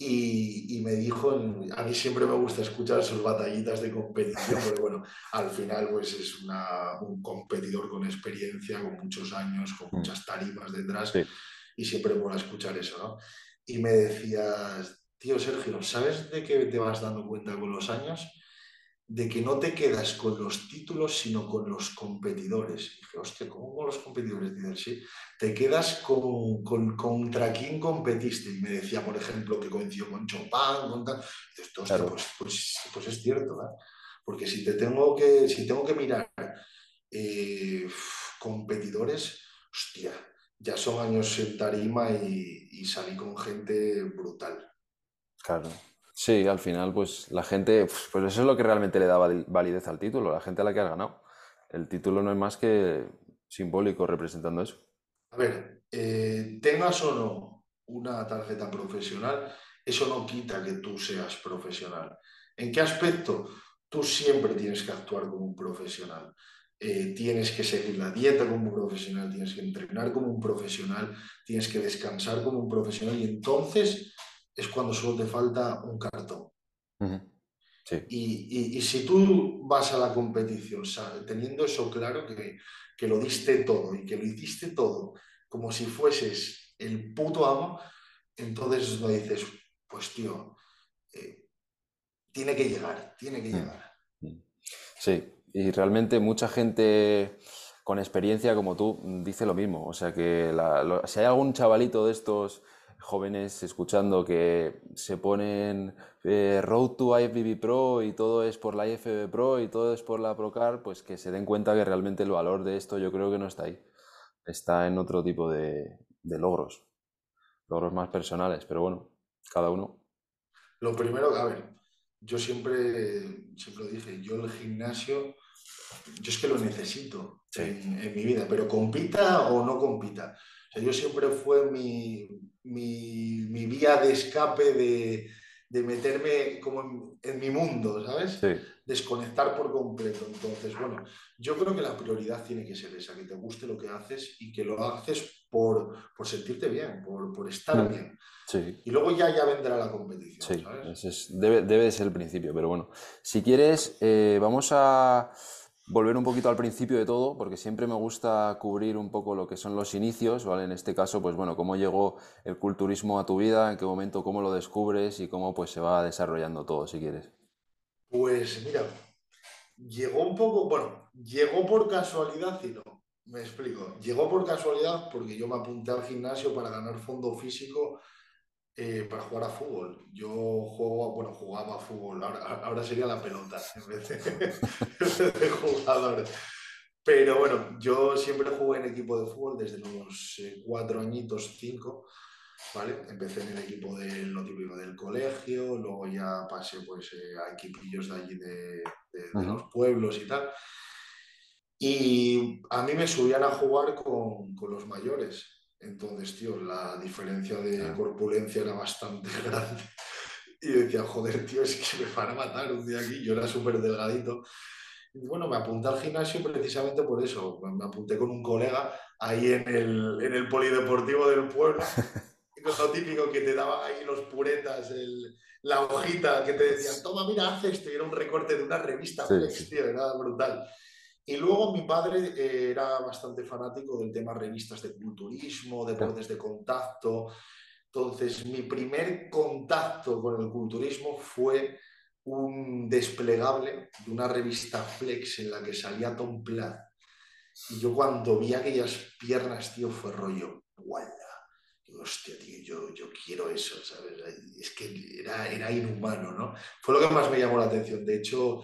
Y, me dijo, a mí siempre me gusta escuchar sus batallitas de competición, porque bueno, al final pues es un competidor con experiencia, con muchos años, con mm. muchas tarimas detrás, y siempre mola escuchar eso, ¿no? Y me decías, tío Sergio, ¿sabes de qué te vas dando cuenta con los años? de que no te quedas con los títulos, sino con los competidores. Y dije, hostia, ¿cómo con los competidores? Sí, te quedas con, contra quién competiste. Y me decía, por ejemplo, que coincidió con Chopin, con tal. Y dices, hostia, pues, pues, pues, es cierto, ¿verdad? Porque si te tengo que, si tengo que mirar eh, competidores, hostia, ya son años en tarima y, y salí con gente brutal. Claro. Sí, al final, pues la gente, pues eso es lo que realmente le da validez al título, la gente a la que has ganado. El título no es más que simbólico representando eso. A ver, eh, tengas o no una tarjeta profesional, eso no quita que tú seas profesional. ¿En qué aspecto? Tú siempre tienes que actuar como un profesional. Eh, tienes que seguir la dieta como un profesional, tienes que entrenar como un profesional, tienes que descansar como un profesional y entonces es cuando solo te falta un cartón. y, si tú vas a la competición teniendo eso claro, que, que, lo diste todo y que lo hiciste todo como si fueses el puto amo, entonces no dices, pues tío, eh, tiene que llegar, tiene que mm. llegar. Mm. Sí, y realmente mucha gente con experiencia como tú dice lo mismo. O sea que si hay algún chavalito de estos jóvenes escuchando que se ponen eh, Road to IFBB Pro y todo es por la IFB Pro y todo es por la Procar, pues que se den cuenta que realmente el valor de esto yo creo que no está ahí. Está en otro tipo de, logros, logros más personales, pero bueno, cada uno. Lo primero, a ver, yo siempre, siempre lo dije, yo el gimnasio, yo es que lo necesito en, en mi vida, pero compita o no compita yo siempre fue mi, vía de escape de, meterme como en, mi mundo, ¿sabes? Desconectar por completo. Entonces, bueno, yo creo que la prioridad tiene que ser esa, que te guste lo que haces y que lo haces por, sentirte bien, por, estar mm. bien. Y luego ya, ya vendrá la competición. debe, debe ser el principio, pero bueno, si quieres, eh, vamos a volver un poquito al principio de todo, porque siempre me gusta cubrir un poco lo que son los inicios, ¿vale? En este caso, pues bueno, cómo llegó el culturismo a tu vida, en qué momento, cómo lo descubres y cómo pues se va desarrollando todo, si quieres. Pues mira, llegó un poco, bueno, llegó por casualidad y no, me explico. Llegó por casualidad porque yo me apunté al gimnasio para ganar fondo físico eh, para jugar a fútbol. Yo juego, bueno, jugaba a fútbol, ahora, sería la pelota en vez de, [laughs] jugador. Pero bueno, yo siempre jugué en equipo de fútbol desde los eh, cuatro añitos, cinco, ¿vale? Empecé en el equipo del, lo típico del colegio, luego ya pasé pues eh, a equipillos de allí de, los pueblos y tal. Y a mí me subían a jugar con, con los mayores. Entonces, tío, la diferencia de corpulencia era bastante [laughs] grande. Y decía, joder, tío, es que me van a matar un día aquí. Yo era súper delgadito. Y bueno, me apunté al gimnasio precisamente por eso. Me apunté con un colega ahí en el, en el polideportivo del pueblo. [laughs] Lo típico que te daba ahí los puretas, la hojita que te decían, toma, mira, haz esto. Y era un recorte de una revista tío, era brutal. Y luego mi padre eh, era bastante fanático del tema revistas de culturismo, deportes de contacto. Entonces, mi primer contacto con el culturismo fue un desplegable de una revista Flex en la que salía Tom Platt. Y yo cuando vi aquellas piernas, tío, fue rollo, ¡guala! hostia, tío, yo, yo quiero eso, ¿sabes? Es que era, era inhumano, ¿no? Fue lo que más me llamó la atención. De hecho,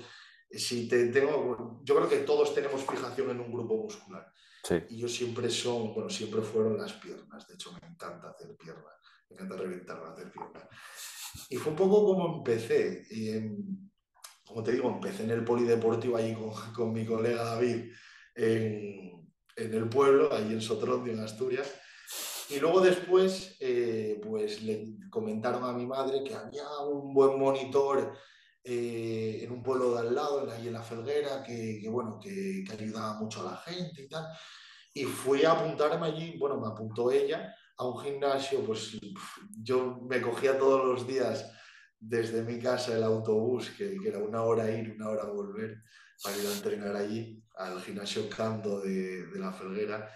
si te tengo, yo creo que todos tenemos fijación en un grupo muscular. Y yo siempre son, bueno, siempre fueron las piernas. De hecho, me encanta hacer piernas. Me encanta reventar hacer piernas. Y fue un poco como empecé. Y como te digo, empecé en el polideportivo ahí con, con mi colega David en, en, el pueblo, ahí en Sotrondio, en Asturias. Y luego después, eh, pues le comentaron a mi madre que había un buen monitor eh, en un pueblo de al lado, ahí en la Felguera, que, bueno, que, que, ayudaba mucho a la gente y tal. Y fui a apuntarme allí, bueno, me apuntó ella a un gimnasio, pues yo me cogía todos los días desde mi casa el autobús, que, que era una hora ir, una hora volver, para ir a entrenar allí, al gimnasio Cando de, de la Felguera,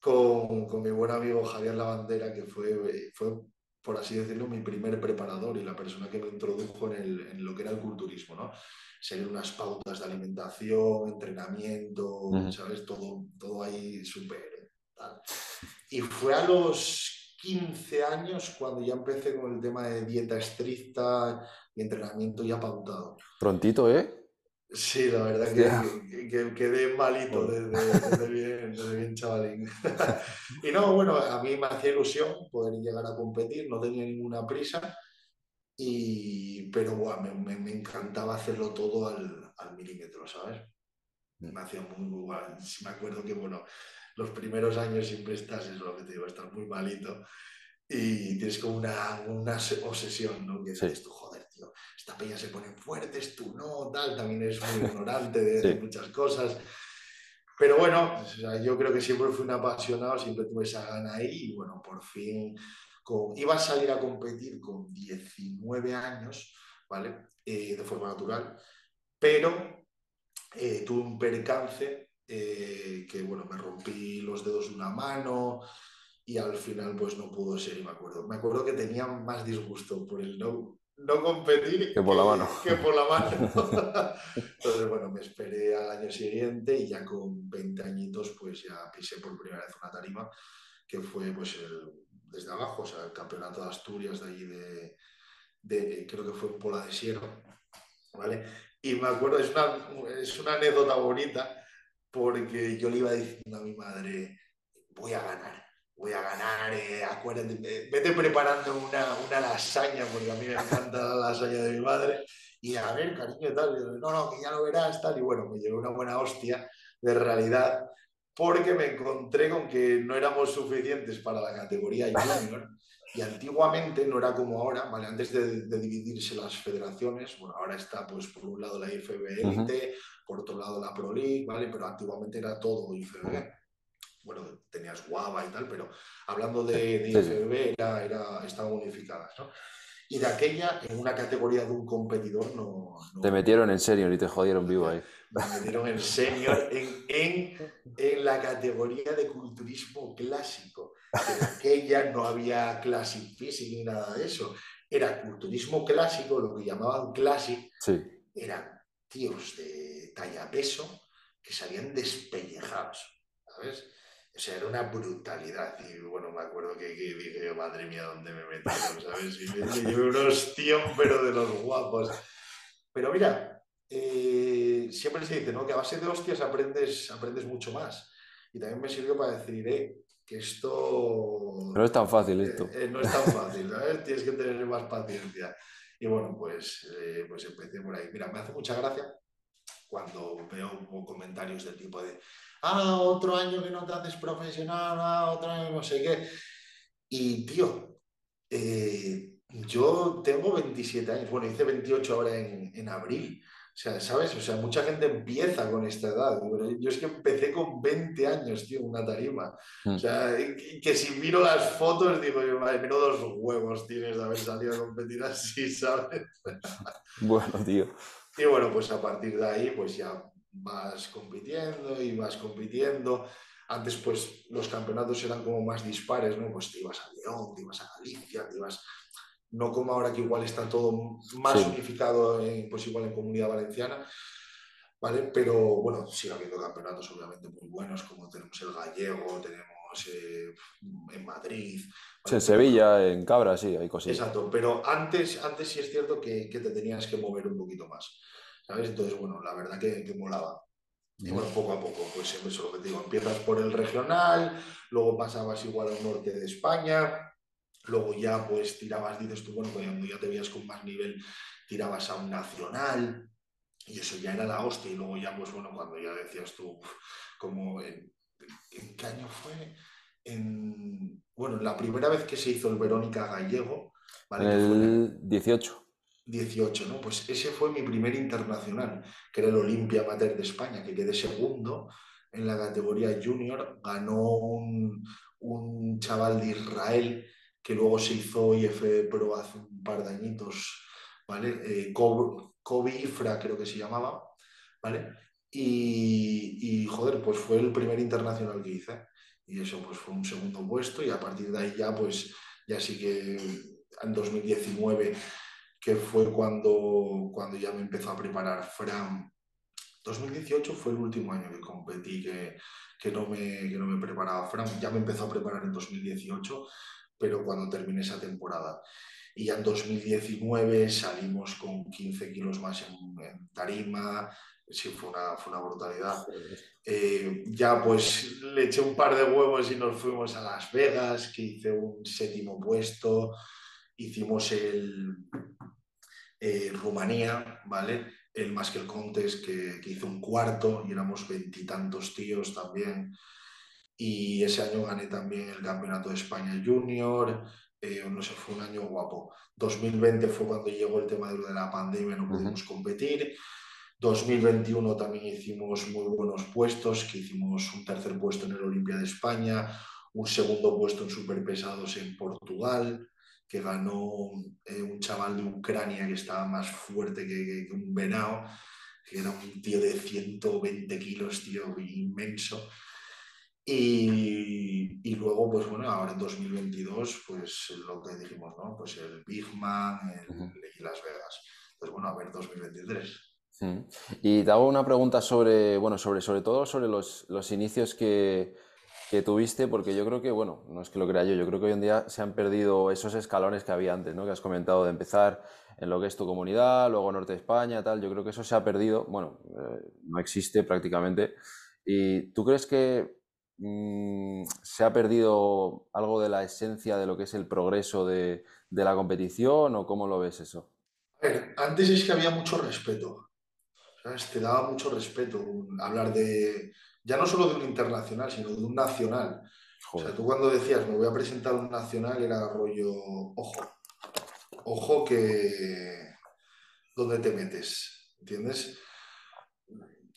con, con, mi buen amigo Javier Lavandera, que fue, fue por así decirlo, mi primer preparador y la persona que me introdujo en, lo que era el culturismo, ¿no? Seguir unas pautas de alimentación, entrenamiento, ¿sabes? Todo, todo ahí súper tal. Y fue a los 15 años cuando ya empecé con el tema de dieta estricta y entrenamiento ya pautado. Prontito, ¿eh? Sí, la verdad que, que, quedé malito desde, bien, desde, bien, chavalín. [laughs] y no, bueno, a mí me hacía ilusión poder llegar a competir, no tenía ninguna prisa, y, pero bueno, me, me, encantaba hacerlo todo al, al milímetro, ¿sabes? Mm. Me hacía muy, muy mal. Me acuerdo que, bueno, los primeros años siempre estás, es lo que te digo, estás muy malito y tienes como una, una obsesión, ¿no? Que dices tú, joder, tío, esta peña se ponen fuertes, tú no, tal, también eres muy [laughs] ignorante de, muchas cosas. Pero bueno, yo creo que siempre fui un apasionado, siempre tuve esa gana ahí y bueno, por fin con, iba a salir a competir con 19 años, ¿vale? Eh, de forma natural, pero eh, tuve un percance eh, que bueno, me rompí los dedos de una mano, y al final pues no pudo ser y me acuerdo. Me acuerdo que tenía más disgusto por el no, no competir que por la mano. Que por la mano. [laughs] Entonces, bueno, me esperé al año siguiente y ya con 20 añitos pues ya pisé por primera vez una tarima que fue pues el, desde abajo, o sea, el campeonato de Asturias de allí de, de creo que fue en Pola de Siero, ¿vale? Y me acuerdo, es una, es una anécdota bonita porque yo le iba diciendo a mi madre, voy a ganar voy a ganar, eh, acuérdate, vete preparando una, una, lasaña, porque a mí me encanta la lasaña de mi madre, y a ver, cariño, tal, no, no, que ya lo verás, tal, y bueno, me llevé una buena hostia de realidad, porque me encontré con que no éramos suficientes para la categoría [laughs] junior, y antiguamente no era como ahora, ¿vale? Antes de, dividirse las federaciones, bueno, ahora está pues por un lado la IFB por otro lado la Pro League, ¿vale? Pero antiguamente era todo IFB bueno, tenías guava y tal, pero hablando de, de IFBB, era, estaban unificadas, ¿no? Y de aquella, en una categoría de un competidor, no... Te metieron en senior y te jodieron vivo ahí. Me metieron en senior en, en, en, la categoría de culturismo clásico. En aquella no había classic physics ni nada de eso. Era culturismo clásico, lo que llamaban classic. Sí. Eran tíos de talla peso que salían despellejados, ¿sabes? O sea, era una brutalidad. Y bueno, me acuerdo que, dije, madre mía, ¿dónde me metí? ¿Sabes? Y me, llevé unos tíos, pero de los guapos. Pero mira, eh, siempre se dice, ¿no? Que a base de hostias aprendes, aprendes mucho más. Y también me sirvió para decir, eh, que esto... No es tan fácil esto. Eh, no es tan fácil, ¿sabes? Tienes que tener más paciencia. Y bueno, pues, eh, pues empecé por ahí. Mira, me hace mucha gracia cuando veo comentarios del tipo de, ah, otro año que no te haces profesional, ah, otro año no sé qué. Y, tío, eh, yo tengo 27 años, bueno, hice 28 ahora en, en, abril. O sea, ¿sabes? O sea, mucha gente empieza con esta edad. Yo es que empecé con 20 años, tío, una tarima. O sea, que, si miro las fotos, digo, madre, miro dos huevos tienes de haber salido a competir así, [laughs] ¿sabes? Bueno, tío. Y bueno, pues a partir de ahí, pues ya vas compitiendo y vas compitiendo. Antes, pues, los campeonatos eran como más dispares, ¿no? Pues te ibas a León, te ibas a Galicia, te ibas... No como ahora que igual está todo más unificado, pues igual en Comunidad Valenciana, ¿vale? Pero, bueno, sigue habiendo campeonatos obviamente muy buenos, como tenemos el gallego, tenemos eh, en Madrid. en Sevilla, en Cabra, sí, hay cosas. Exacto, pero antes, antes sí es cierto que, que, te tenías que mover un poquito más, ¿sabes? Entonces, bueno, la verdad que, que molaba. Y bueno, poco a poco, pues siempre es lo que te digo, empiezas por el regional, luego pasabas igual al norte de España, luego ya pues tirabas, dices tú, bueno, cuando ya te veías con más nivel, tirabas a un nacional, y eso ya era la hostia, y luego ya pues bueno, cuando ya decías tú, como, ¿en, qué año fue? En, bueno, la primera vez que se hizo el Verónica Gallego, ¿vale? el 18. 18, ¿no? Pues ese fue mi primer internacional, que era el Olimpia Amateur de España, que quedé segundo en la categoría junior. Ganó un, chaval de Israel que luego se hizo IF Pro hace un par de añitos, ¿vale? Eh, Kobe Ifra creo que se llamaba, ¿vale? Y, y, joder, pues fue el primer internacional que hice. Y eso pues fue un segundo puesto y a partir de ahí ya pues ya sí que en 2019 que fue cuando, cuando ya me empezó a preparar Fran. 2018 fue el último año que competí, que, que, no, me, que no me preparaba Fran. Ya me empezó a preparar en 2018, pero cuando terminé esa temporada. Y ya en 2019 salimos con 15 kilos más en, tarima, sí, fue una, fue una brutalidad. Eh, ya pues le eché un par de huevos y nos fuimos a Las Vegas, que hice un séptimo puesto, hicimos el, eh, Rumanía, ¿vale? El más que el Contes, que, hizo un cuarto y éramos veintitantos tíos también. Y ese año gané también el Campeonato de España Junior. Eh, no sé, fue un año guapo. 2020 fue cuando llegó el tema de la pandemia, no pudimos competir. 2021 también hicimos muy buenos puestos, que hicimos un tercer puesto en el Olimpia de España, un segundo puesto en superpesados en Portugal, que ganó eh, un chaval de Ucrania que estaba más fuerte que, un venado, que era un tío de 120 kilos, tío, inmenso. Y, y, luego, pues bueno, ahora en 2022, pues lo que dijimos, ¿no? Pues el Big Man y Las Vegas. Pues bueno, a ver 2023. Y te hago una pregunta sobre, bueno, sobre, sobre todo sobre los, los inicios que, que tuviste, porque yo creo que, bueno, no es que lo crea yo, yo creo que hoy en día se han perdido esos escalones que había antes, ¿no? Que has comentado de empezar en lo que es tu comunidad, luego Norte de España, tal, yo creo que eso se ha perdido, bueno, eh, no existe prácticamente. ¿Y tú crees que mm, se ha perdido algo de la esencia de lo que es el progreso de, de la competición o cómo lo ves eso? A ver, antes es que había mucho respeto, ¿sabes? Te daba mucho respeto hablar de ya no solo de un internacional, sino de un nacional. O sea, tú cuando decías me voy a presentar un nacional era rollo, ojo, ojo que dónde te metes, ¿entiendes?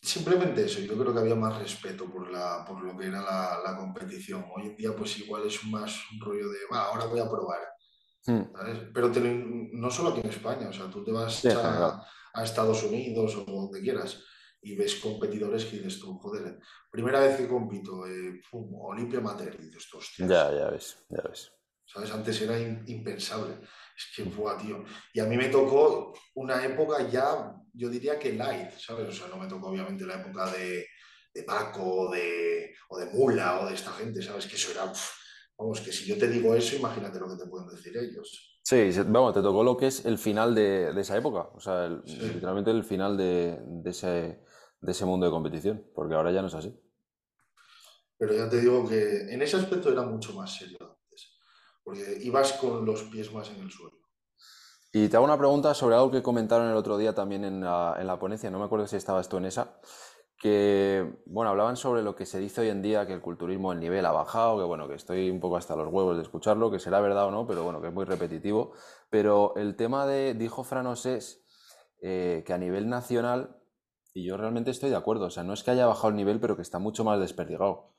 Simplemente eso, yo creo que había más respeto por, la, por lo que era la, competición. Hoy en día pues igual es más un rollo de, va, ahora voy a probar. Hmm. Pero no solo aquí en España, o sea, tú te vas a, a Estados Unidos o donde quieras y ves competidores que dices tú, joder, primera vez que compito, eh, Olimpia Amateur, dices tú. Ya, ya ves, ya ves. ¿Sabes? Antes era impensable. Es que, fue tío. Y a mí me tocó una época ya, yo diría que light, ¿sabes? O sea, no me tocó obviamente la época de, de Paco de, o de Mula o de esta gente, ¿sabes? Que eso era, vamos, que si yo te digo eso, imagínate lo que te pueden decir ellos. Sí, vamos, te tocó lo que es el final de, de esa época, o sea, literalmente el final de, de, ese, de ese mundo de competición, porque ahora ya no es así. Pero ya te digo que en ese aspecto era mucho más serio antes, porque ibas con los pies más en el suelo. Y te hago una pregunta sobre algo que comentaron el otro día también en la, en la ponencia, no me acuerdo si estabas tú en esa, que, bueno, hablaban sobre lo que se dice hoy en día, que el culturismo, el nivel ha bajado, que, bueno, que estoy un poco hasta los huevos de escucharlo, que será verdad o no, pero bueno, que es muy repetitivo. Pero el tema de, dijo Franos es eh, que a nivel nacional y yo realmente estoy de acuerdo. O sea, no es que haya bajado el nivel, pero que está mucho más desperdigado.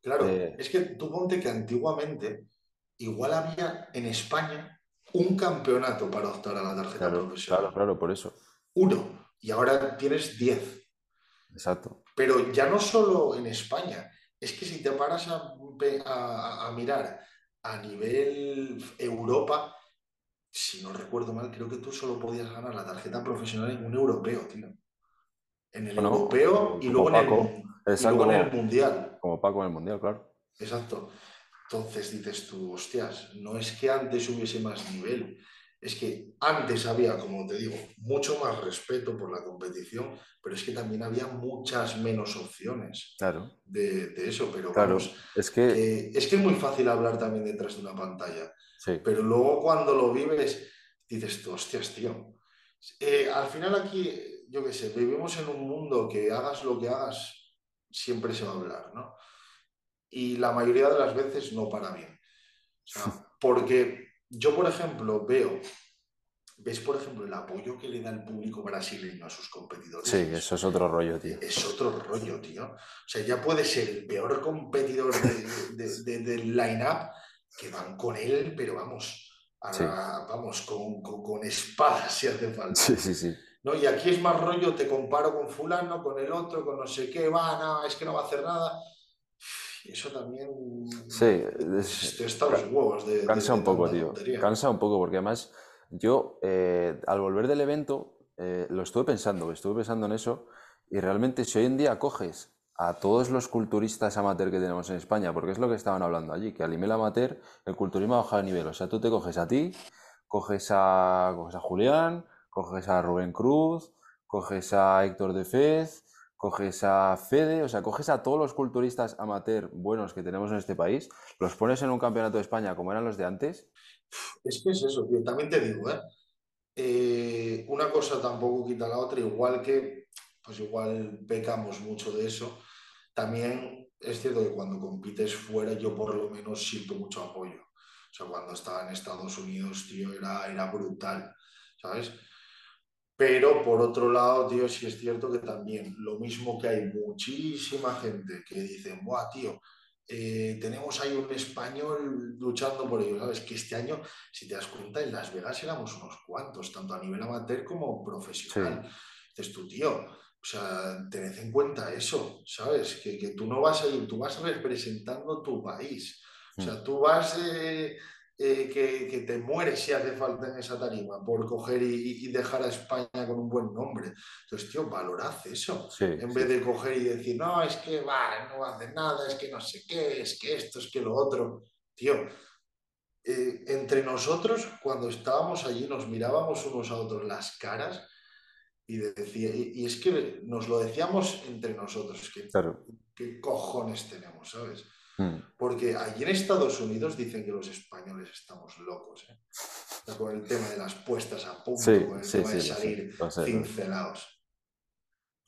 Claro, eh, es que tú ponte que antiguamente igual había en España un campeonato para optar a la tarjeta profesional. Claro, claro, por eso. Uno. Y ahora tienes diez. Exacto. Pero ya no solo en España, es que si te paras a, mirar a nivel Europa, si no recuerdo mal, creo que tú solo podías ganar la tarjeta profesional en un europeo, tío. En el europeo y luego, en el, mundial. Como Paco en el mundial, claro. Exacto. Entonces dices tú, hostias, no es que antes hubiese más nivel, es que antes había, como te digo, mucho más respeto por la competición, pero es que también había muchas menos opciones claro. de, eso. Pero claro, es, que... es que es muy fácil hablar también detrás de una pantalla, pero luego cuando lo vives, dices tú, hostias, tío. Eh, al final aquí, yo qué sé, vivimos en un mundo que hagas lo que hagas, siempre se va a hablar, ¿no? Y la mayoría de las veces no para bien. [laughs] porque yo, por ejemplo, veo, ves, por ejemplo, el apoyo que le da el público brasileño a sus competidores. Sí, eso es otro rollo, tío. Es otro rollo, tío. O sea, ya puede ser el peor competidor del line-up que van con él, pero vamos, vamos, con, con, espadas si hace falta. Sí, sí, sí. ¿No? Y aquí es más rollo, te comparo con fulano, con el otro, con no sé qué, va, no, es que no va a hacer nada. Y eso también. Sí, está los huevos de. Cansa un poco, tío. Cansa un poco, porque además yo, eh, al volver del evento, eh, lo estuve pensando, estuve pensando en eso, y realmente si hoy en día coges a todos los culturistas amateur que tenemos en España, porque es lo que estaban hablando allí, que al nivel amateur el culturismo ha bajado de nivel. O sea, tú te coges a ti, coges a, coges a Julián, coges a Rubén Cruz, coges a Héctor de Fez, coges a Fede, o sea, coges a todos los culturistas amateur buenos que tenemos en este país, los pones en un campeonato de España como eran los de antes. Es que es eso, tío. También te digo, ¿eh? ¿eh? una cosa tampoco quita la otra, igual que, pues igual pecamos mucho de eso. También es cierto que cuando compites fuera, yo por lo menos siento mucho apoyo. O sea, cuando estaba en Estados Unidos, tío, era, era brutal, ¿sabes? Pero por otro lado, tío, sí es cierto que también lo mismo que hay muchísima gente que dice, buah, tío, eh, tenemos ahí un español luchando por ello, ¿sabes? Que este año, si te das cuenta, en Las Vegas éramos unos cuantos, tanto a nivel amateur como profesional. Dices tú, tío, o sea, tened en cuenta eso, ¿sabes? Que, que, tú no vas a ir, tú vas representando tu país. O sea, mm. tú vas... Eh, eh, que, te mueres si hace falta en esa tarima por coger y, dejar a España con un buen nombre. Entonces, tío, valorad eso. en vez de coger y decir, no, es que va, no hacer nada, es que no sé qué, es que esto, es que lo otro. Tío, eh, entre nosotros, cuando estábamos allí, nos mirábamos unos a otros las caras y, decía, y, es que nos lo decíamos entre nosotros, que, ¿qué cojones tenemos, sabes? Mm. Porque allí en Estados Unidos dicen que los españoles estamos locos, ¿eh? con el tema de las puestas a punto, con el tema de salir cincelados.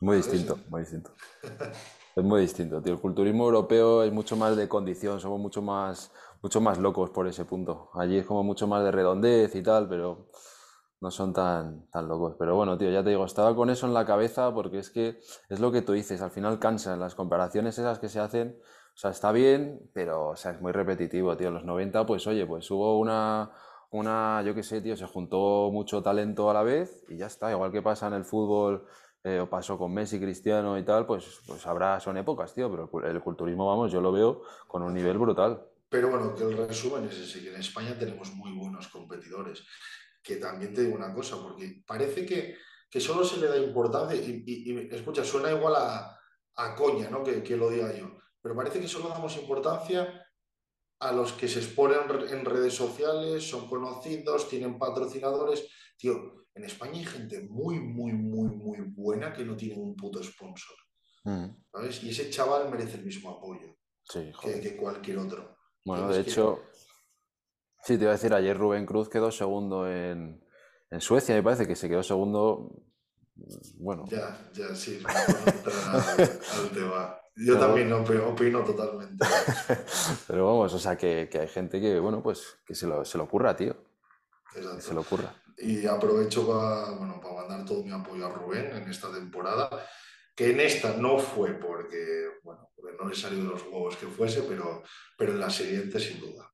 Muy distinto, muy distinto. [laughs] es muy distinto, tío. El culturismo europeo es mucho más de condición, somos mucho más, mucho más locos por ese punto. Allí es como mucho más de redondez y tal, pero no son tan, tan locos. Pero bueno, tío, ya te digo, estaba con eso en la cabeza porque es que es lo que tú dices, al final cansan las comparaciones esas que se hacen o sea, está bien, pero o sea, es muy repetitivo, tío. En los 90, pues oye, pues hubo una, una, yo qué sé, tío, se juntó mucho talento a la vez y ya está. Igual que pasa en el fútbol, eh, o pasó con Messi, Cristiano y tal, pues, pues habrá, son épocas, tío, pero el culturismo, vamos, yo lo veo con un nivel brutal. Pero bueno, que el resumen es ese, que en España tenemos muy buenos competidores. Que también te digo una cosa, porque parece que, que solo se le da importancia, y, y, escucha, suena igual a, a coña, ¿no? Que, que lo diga yo pero parece que solo damos importancia a los que se exponen en redes sociales, son conocidos, tienen patrocinadores. Tío, en España hay gente muy, muy, muy, muy buena que no tiene un puto sponsor. Mm. ¿Sabes? Y ese chaval merece el mismo apoyo que, cualquier otro. Bueno, de hecho, sí, te iba a decir, ayer Rubén Cruz quedó segundo en, en Suecia, me parece que se quedó segundo. Bueno. Ya, ya, sí, [laughs] al tema. Yo también opino, totalmente. [laughs] Pero vamos, o sea, que, hay gente que, bueno, pues que se lo, se lo ocurra, tío. Exacto. Que se lo ocurra. Y aprovecho para, bueno, para mandar todo mi apoyo a Rubén en esta temporada, que en esta no fue porque, bueno, porque no le salió de los huevos que fuese, pero, pero en la siguiente sin duda.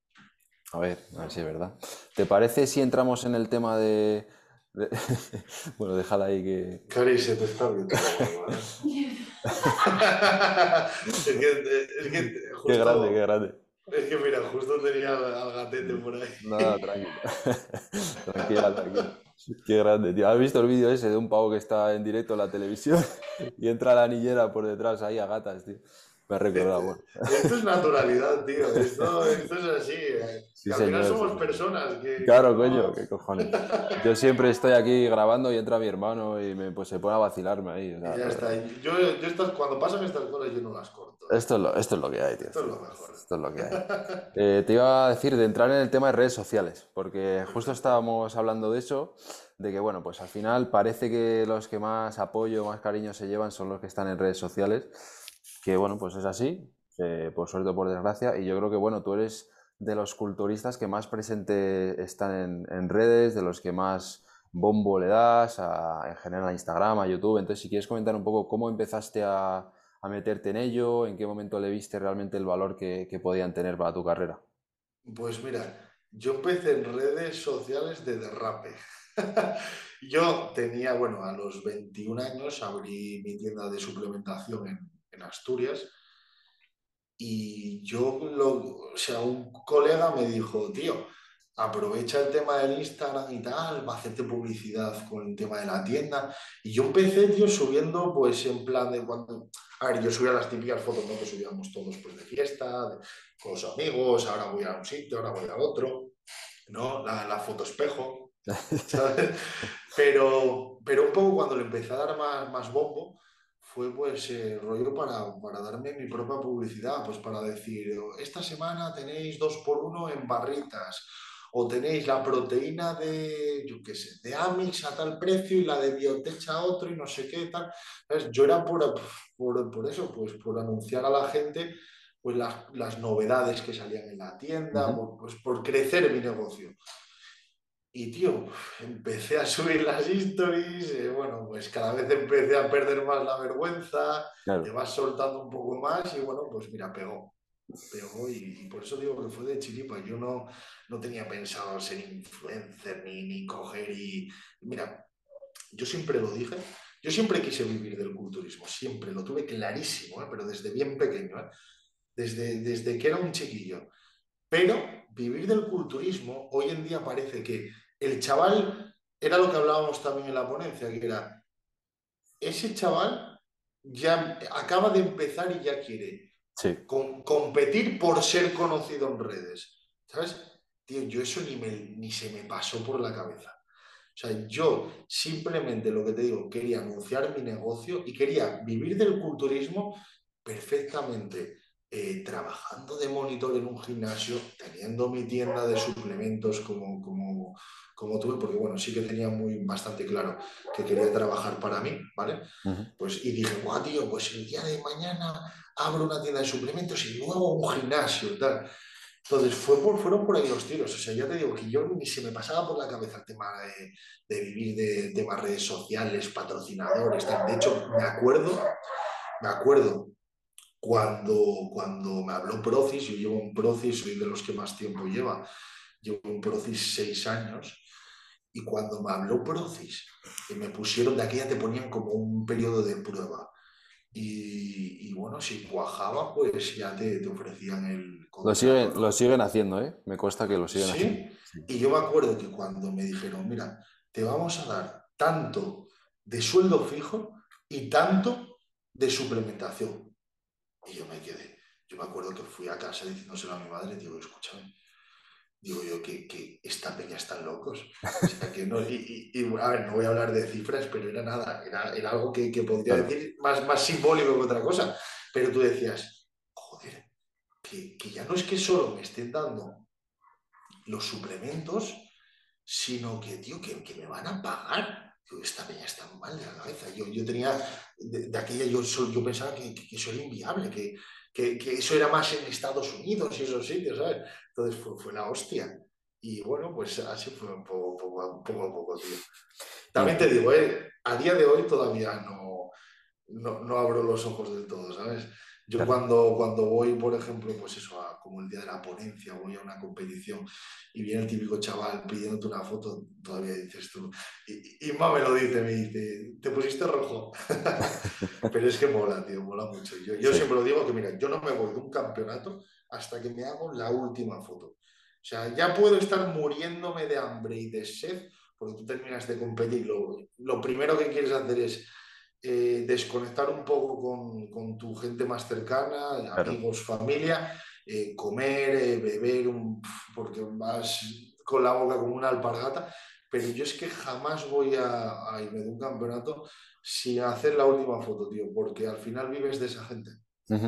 A ver, a ver si es verdad. ¿Te parece si entramos en el tema de... [laughs] bueno, déjala ahí que... Cari, se te está viendo. es que, es que justo, Qué grande, qué grande. Es que mira, justo tenía al gatete por ahí. Nada, tranquilo. [laughs] Tranquila, tranquila. Qué grande, tío. ¿Has visto el vídeo ese de un pavo que está en directo en la televisión [laughs] y entra la niñera por detrás ahí a gatas, tío? Me ha recordado, bueno. Esto es naturalidad, tío. Esto, [laughs] esto es así. eh. Sí, Que al final señor, somos personas. Que, Claro, coño, qué cojones. [laughs] Yo siempre estoy aquí grabando y entra mi hermano y me, pues, se pone a vacilarme ahí. o sea, Y ya está. Yo, yo estas, cuando pasan estas cosas, yo no las corto. Esto es, lo, esto es lo que hay, tío. Esto es lo mejor. Esto es lo que hay. [laughs] Eh, te iba a decir de entrar en el tema de redes sociales, porque justo estábamos hablando de eso, de que, bueno, pues al final parece que los que más apoyo, más cariño se llevan son los que están en redes sociales, que, bueno, pues es así, por suerte o por desgracia, y yo creo que, bueno, tú eres de los culturistas que más presente están en, redes, de los que más bombo le das, en general a Instagram, a YouTube, entonces si quieres comentar un poco cómo empezaste a a meterte en ello? ¿En qué momento le viste realmente el valor que, que podían tener para tu carrera? Pues mira, yo empecé en redes sociales de derrape. [laughs] Yo tenía, bueno, a los 21 años abrí mi tienda de suplementación en, en Asturias y yo, lo, o sea, un colega me dijo, tío, aprovecha el tema del Instagram y tal, va a hacerte publicidad con el tema de la tienda. Y yo empecé, tío, subiendo, pues en plan de cuando, a ver, yo subía las típicas fotos, ¿no? Que subíamos todos, pues de fiesta, de- con los amigos, ahora voy a un sitio, ahora voy a otro, ¿no? La, la foto espejo, [laughs] ¿sabes? Pero, pero un poco cuando le empecé a dar más, más bombo, fue pues eh, rollo para, para darme mi propia publicidad, pues para decir, esta semana tenéis dos por uno en barritas, o tenéis la proteína de, yo qué sé, de Amix a tal precio y la de Biotech a otro y no sé qué tal. ¿Sabes? Yo era por, por, por eso, pues por anunciar a la gente pues las, las novedades que salían en la tienda, por, pues por crecer mi negocio. Y tío, empecé a subir las stories, eh, bueno, pues cada vez empecé a perder más la vergüenza, Claro. te vas soltando un poco más y bueno, pues mira, pegó. Pegó y, y por eso digo que fue de chiripa. Yo no, no tenía pensado ser influencer ni, ni coger y... Mira, yo siempre lo dije, yo siempre quise vivir del culturismo, siempre, lo tuve clarísimo, ¿eh? pero desde bien pequeño, ¿eh? desde, desde que era un chiquillo. Pero vivir del culturismo, hoy en día parece que el chaval, era lo que hablábamos también en la ponencia, que era, ese chaval ya acaba de empezar y ya quiere Sí, com- competir por ser conocido en redes. ¿Sabes? Tío, yo eso ni, me- ni se me pasó por la cabeza. O sea, yo simplemente lo que te digo, quería anunciar mi negocio y quería vivir del culturismo perfectamente, eh, trabajando de monitor en un gimnasio, teniendo mi tienda de suplementos como, como, como tuve, porque bueno, sí que tenía muy bastante claro que quería trabajar para mí, ¿vale? Pues, y dije, guau, tío, pues el día de mañana abro una tienda de suplementos y luego un gimnasio y tal. Entonces, fue por, fueron por ahí los tiros. O sea, ya te digo que yo ni se me pasaba por la cabeza el tema de, de vivir de temas redes sociales, patrocinadores, tal. De hecho, me acuerdo, me acuerdo cuando, cuando me habló Procis, yo llevo un Procis, soy de los que más tiempo lleva, llevo un Procis seis años, y cuando me habló Procis, que me pusieron, de aquella te ponían como un periodo de prueba. Y, y bueno, si cuajaba, pues ya te, te ofrecían el Lo siguen, lo siguen haciendo, ¿eh? Me consta que lo siguen haciendo. Sí, y yo me acuerdo que cuando me dijeron, mira, te vamos a dar tanto de sueldo fijo y tanto de suplementación. Y yo me quedé. Yo me acuerdo que fui a casa diciéndoselo a mi madre, digo, escúchame, digo yo que, que esta peña están locos. O sea, que no, y, y- y, a ver, no voy a hablar de cifras, pero era nada, era, era algo que, que podría Claro. decir más, más simbólico que otra cosa. Pero tú decías, joder, que, que ya no es que solo me estén dando los suplementos, sino que, tío, que, que me van a pagar. Digo, esta peña está mal de la cabeza. Yo, yo tenía, de, de aquella, yo, yo pensaba que, que- que eso era inviable, que, que, que eso era más en Estados Unidos y esos sitios, ¿sabes? Entonces fue, fue la hostia. Y bueno, pues así fue un poco, poco, poco a poco, tío. También te digo, eh, a día de hoy todavía no, no, no abro los ojos del todo, ¿sabes? Yo cuando, cuando voy, por ejemplo, pues eso, como el día de la ponencia, voy a una competición y viene el típico chaval pidiéndote una foto, todavía dices tú, y, y me lo dice, me dice, te pusiste rojo. [laughs] Pero es que mola, tío, mola mucho. Yo, yo siempre lo digo que, mira, yo no me voy de un campeonato hasta que me hago la última foto. O sea, ya puedo estar muriéndome de hambre y de sed porque tú terminas de competir. Lo, lo primero que quieres hacer es eh, desconectar un poco con, tu gente más cercana, amigos, familia, eh, comer, eh, beber, porque vas con la boca como una alpargata. Pero yo es que jamás voy a, irme de un campeonato sin hacer la última foto, tío, porque al final vives de esa gente,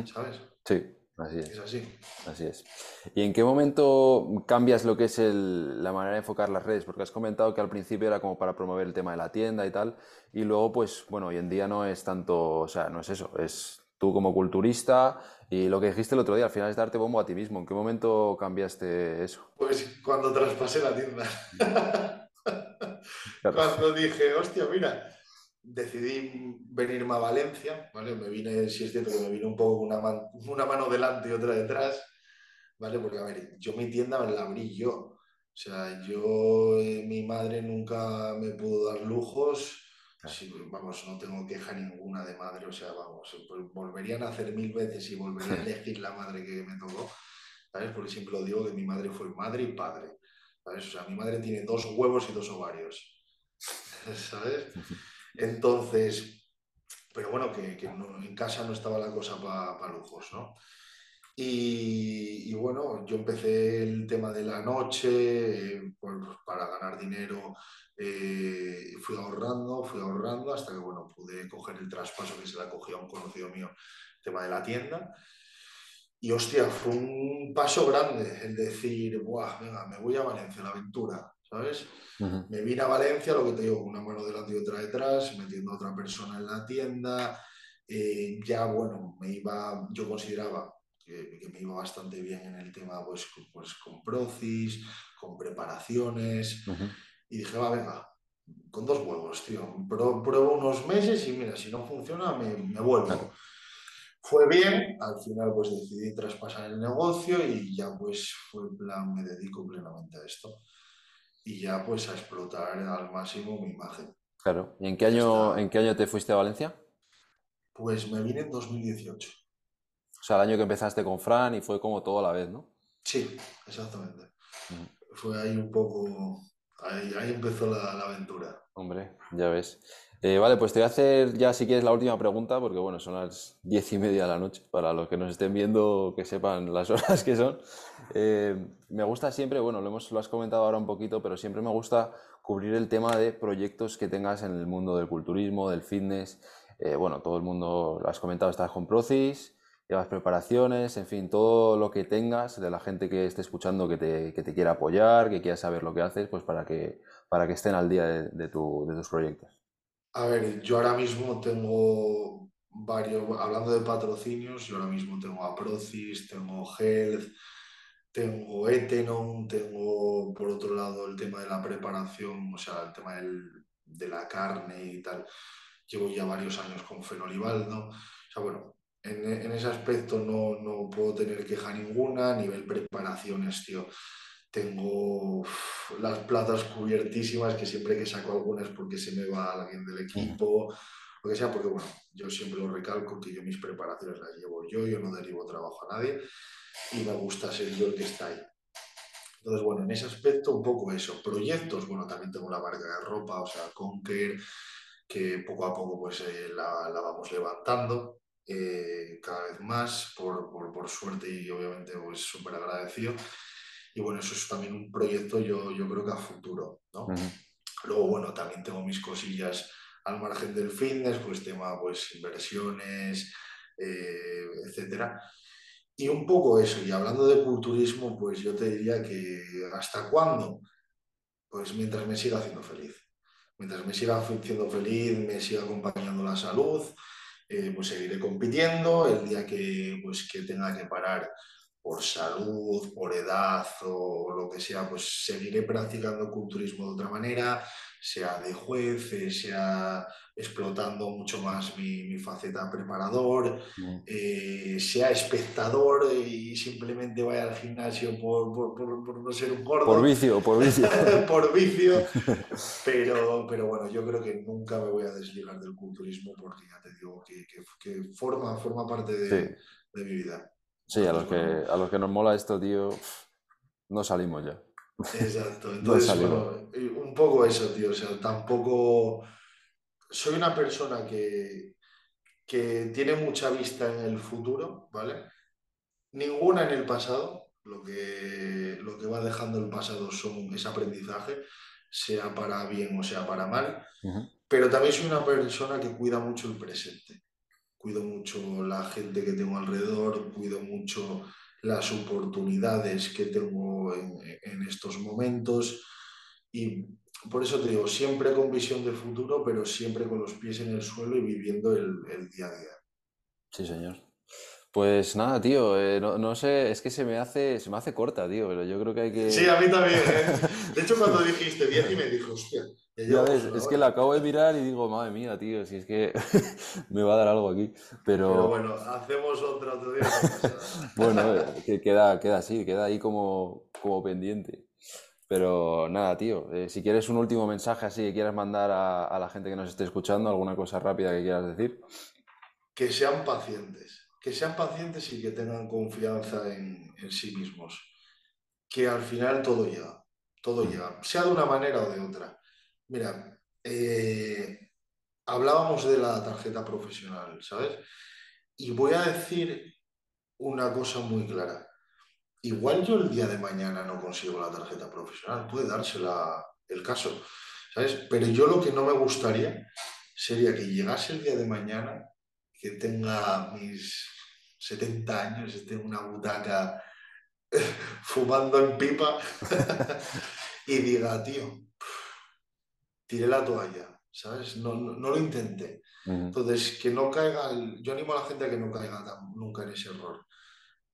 ¿sabes? Sí, Así es. es. así. Así es. ¿Y en qué momento cambias lo que es la manera de enfocar las redes? Porque has comentado que al principio era como para promover el tema de la tienda y tal, y luego, pues, bueno, hoy en día no es tanto, o sea, no es eso, es tú como culturista y lo que dijiste el otro día, al final es darte bombo a ti mismo. ¿En qué momento cambiaste eso? Pues cuando traspasé la tienda. [laughs] Cuando dije, hostia, mira, decidí venirme a Valencia, ¿vale? Me vine, si es cierto que me vine un poco con una, una mano delante y otra detrás, ¿vale? Porque, a ver, yo mi tienda me la abrí yo. O sea, yo, eh, mi madre nunca me pudo dar lujos. vamos, no tengo queja ninguna de madre. O sea, vamos, pues volverían a hacer mil veces y volvería a [laughs] elegir la madre que me tocó. ¿Sabes? Porque siempre lo digo que mi madre fue madre y padre. ¿Sabes? O sea, mi madre tiene dos huevos y dos ovarios. [laughs] ¿Sabes? [laughs] Entonces, pero bueno, que, en casa no estaba la cosa para lujos, ¿no? Y, bueno, yo empecé el tema de la noche eh, para ganar dinero. Eh, fui ahorrando, fui ahorrando hasta que bueno, pude coger el traspaso que se la cogía a un conocido mío, tema de la tienda. Y hostia, fue un paso grande el decir, Buah, venga, me voy a Valencia, la aventura. ¿Sabes? Me vine a Valencia, lo que te digo, una mano delante y otra detrás, metiendo a otra persona en la tienda. Eh, ya, bueno, me iba, yo consideraba que, me iba bastante bien en el tema, pues, pues con procis, con preparaciones. Y dije, va, venga, con dos huevos, tío. Pruebo, unos meses y mira, si no funciona, me, me vuelvo. Fue bien, al final pues decidí traspasar el negocio y ya pues fue plan, me dedico plenamente a esto y ya pues a explotar al máximo mi imagen. Claro. ¿Y en qué año, ¿en qué año te fuiste a Valencia? Pues me vine en 2018. O sea, el año que empezaste con Fran y fue como todo a la vez, ¿no? Sí, exactamente. Fue ahí un poco, ahí, empezó la, la, aventura. Hombre, ya ves. Eh, vale, pues te voy a hacer ya si quieres la última pregunta, porque bueno, son las diez y media de la noche, para los que nos estén viendo que sepan las [laughs] horas que son. Eh, me gusta siempre, bueno, lo, hemos, lo has comentado ahora un poquito, pero siempre me gusta cubrir el tema de proyectos que tengas en el mundo del culturismo, del fitness. Eh, bueno, todo el mundo, lo has comentado, estás con Procis, llevas preparaciones, en fin, todo lo que tengas de la gente que esté escuchando que te, que te quiera apoyar, que quiera saber lo que haces, pues para que, para que estén al día de, de tus proyectos. A ver, yo ahora mismo tengo varios, hablando de patrocinios, yo ahora mismo tengo a Procis, tengo Health, tengo Etenon, tengo por otro lado el tema de la preparación, o sea, el tema de la carne y tal. Llevo ya varios años con Fenolivaldo. O sea, bueno, en, ese aspecto no, no, puedo tener queja ninguna. A nivel preparaciones, tío, tengo las platas cubiertísimas, que siempre que saco algunas porque se me va alguien del equipo, lo que sea, porque bueno, yo siempre lo recalco que yo mis preparaciones las llevo yo, yo no derivo trabajo a nadie y me gusta ser yo el que está ahí. Entonces, bueno, en ese aspecto un poco eso. Proyectos, bueno, también tengo la marca de ropa, o sea, Conquer, que poco a poco pues eh, la, la, vamos levantando eh, cada vez más, por, por, por, suerte y obviamente pues súper agradecido. Y bueno, eso es también un proyecto yo, yo creo que a futuro, ¿no? Luego, bueno, también tengo mis cosillas al margen del fitness, pues tema, pues inversiones, eh, etcétera. Y un poco eso, y hablando de culturismo, pues yo te diría que ¿hasta cuándo? Pues mientras me siga haciendo feliz. Mientras me siga haciendo feliz, me siga acompañando la salud, eh, pues seguiré compitiendo. El día que, pues, que tenga que parar, por salud, por edad o lo que sea, pues seguiré practicando culturismo de otra manera, sea de juez, sea explotando mucho más mi, faceta preparador, mm. eh, sea espectador y simplemente vaya al gimnasio por, por, no ser un gordo. Por vicio, por vicio. [laughs] por vicio. [laughs] Pero, pero bueno, yo creo que nunca me voy a desligar del culturismo porque ya te digo que, que, forma, forma parte de, de, mi vida. Sí, a los, que, a los que nos mola esto, tío, no salimos ya. Exacto, [laughs] entonces, un poco eso, tío, o sea, tampoco soy una persona que, que tiene mucha vista en el futuro, ¿vale? Ninguna en el pasado, lo que, lo que va dejando el pasado son ese aprendizaje, sea para bien o sea para mal, pero también soy una persona que cuida mucho el presente, cuido mucho la gente que tengo alrededor, cuido mucho las oportunidades que tengo en, en estos momentos y por eso te digo, siempre con visión de futuro, pero siempre con los pies en el suelo y viviendo el, día a día. Sí, señor. Pues nada, tío, eh, no, sé, es que se me hace, se me hace corta, tío, pero yo creo que hay que. Sí, a mí también. ¿eh? [laughs] De hecho, cuando dijiste 10 y me dijo, hostia. Ya ves, es que la acabo de mirar y digo, madre mía, tío, si es que [laughs] me va a dar algo aquí. Pero, pero bueno, hacemos otro, otro día. [laughs] bueno, eh, que queda, queda así, queda ahí como, como pendiente. Pero nada, tío, eh, si quieres un último mensaje así que quieras mandar a, la gente que nos esté escuchando, alguna cosa rápida que quieras decir. Que sean pacientes, que sean pacientes y que tengan confianza en, sí mismos. Que al final todo llega, todo llega, sea de una manera o de otra. Mira, eh, hablábamos de la tarjeta profesional, ¿sabes? Y voy a decir una cosa muy clara igual yo el día de mañana no consigo la tarjeta profesional, puede dársela el caso, ¿sabes? Pero yo lo que no me gustaría sería que llegase el día de mañana, que tenga mis 70 años, esté en una butaca [laughs] fumando en pipa [laughs] y diga, tío, tiré la toalla, ¿sabes? No, lo intenté. Entonces, que no caiga, yo animo a la gente a que no caiga nunca en ese error.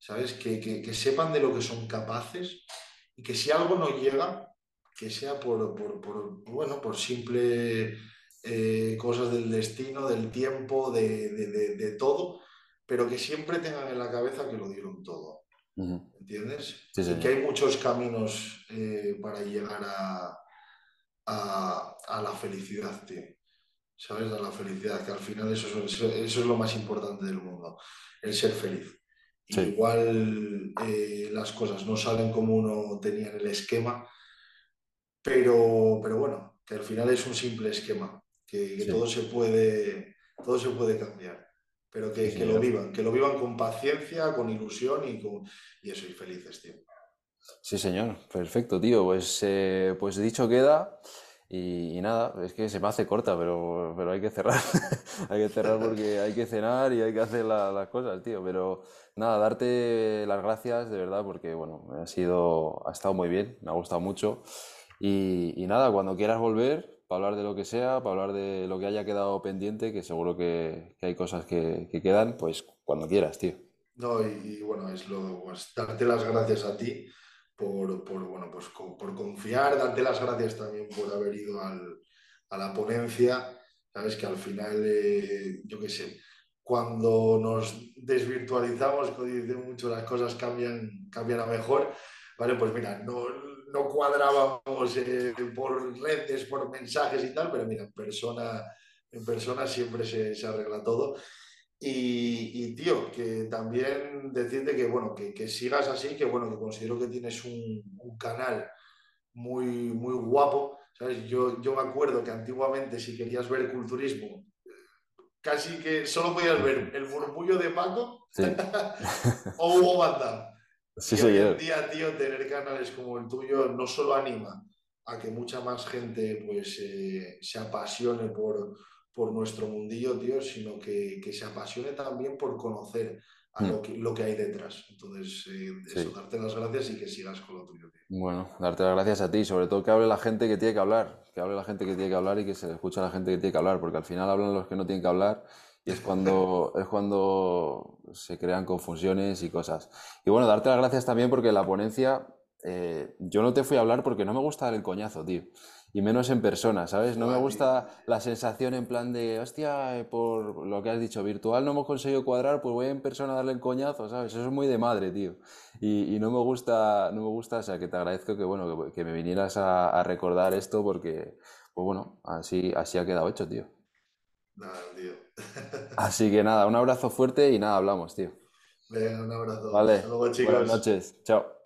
¿sabes? Que, sepan de lo que son capaces y que si algo no llega, que sea por, bueno, por simple eh, cosas del destino, del tiempo, de, todo, pero que siempre tengan en la cabeza que lo dieron todo. ¿Entiendes? que hay muchos caminos eh, para llegar a, a, la felicidad, tío. ¿Sabes? A la felicidad, que al final eso, eso es lo más importante del mundo, el ser feliz. Igual eh, las cosas no salen como uno tenía en el esquema, pero, pero bueno, que al final es un simple esquema, que, todo, se puede, todo se puede cambiar, pero que, que, lo vivan, que lo vivan con paciencia, con ilusión y, con, y eso, y felices, tío. Sí, señor, perfecto, tío. Pues, eh, pues dicho queda. Y, nada, es que se me hace corta, pero, pero hay que cerrar. [laughs] hay que cerrar porque hay que cenar y hay que hacer las cosas, tío. Pero nada, darte las gracias de verdad porque, bueno, ha sido, ha estado muy bien, me ha gustado mucho. Y, nada, cuando quieras volver, para hablar de lo que sea, para hablar de lo que haya quedado pendiente, que seguro que, hay cosas que, quedan, pues cuando quieras, tío. No, y, bueno, es lo, pues, darte las gracias a ti por, bueno, pues, por confiar, darte las gracias también por haber ido a la ponencia. Sabes que al final, eh, yo qué sé, cuando nos desvirtualizamos, como dice mucho, las cosas cambian, cambian a mejor. Vale, pues mira, no, no cuadrábamos eh, por redes, por mensajes y tal, pero mira, en persona, en persona siempre se, se arregla todo. Y, tío, que también decirte que, bueno, que, que, sigas así, que bueno, que considero que tienes un, un canal muy, muy guapo. ¿sabes? Yo, yo me acuerdo que antiguamente si querías ver culturismo, casi que solo podías ver el murmullo de Paco [laughs] o Hugo Van Sí, y hoy en día, tío, tener canales como el tuyo no solo anima a que mucha más gente pues eh, se apasione por, por nuestro mundillo, tío, sino que, que se apasione también por conocer a lo, hmm. que, lo que hay detrás. Entonces, eh, eso, darte las gracias y que sigas con lo tuyo, tío. Bueno, darte las gracias a ti, sobre todo que hable la gente que tiene que hablar, que hable la gente que tiene que hablar y que se escuche a la gente que tiene que hablar, porque al final hablan los que no tienen que hablar y es cuando, [laughs] es cuando se crean confusiones y cosas. Y bueno, darte las gracias también porque la ponencia, eh, yo no te fui a hablar porque no me gusta dar el coñazo, tío. Y menos en persona, ¿sabes? No me gusta la sensación en plan de, hostia, eh, por lo que has dicho, virtual no hemos conseguido cuadrar, pues voy en persona a darle el coñazo, ¿sabes? Eso es muy de madre, tío. Y, no me gusta, no me gusta, o sea, que te agradezco que, bueno, que, me vinieras a, recordar esto porque, pues bueno, así, así ha quedado hecho, tío. Nada, tío. [laughs] Así que nada, un abrazo fuerte y nada, hablamos, tío. Venga, un abrazo. Vale. Buenas noches. Chao.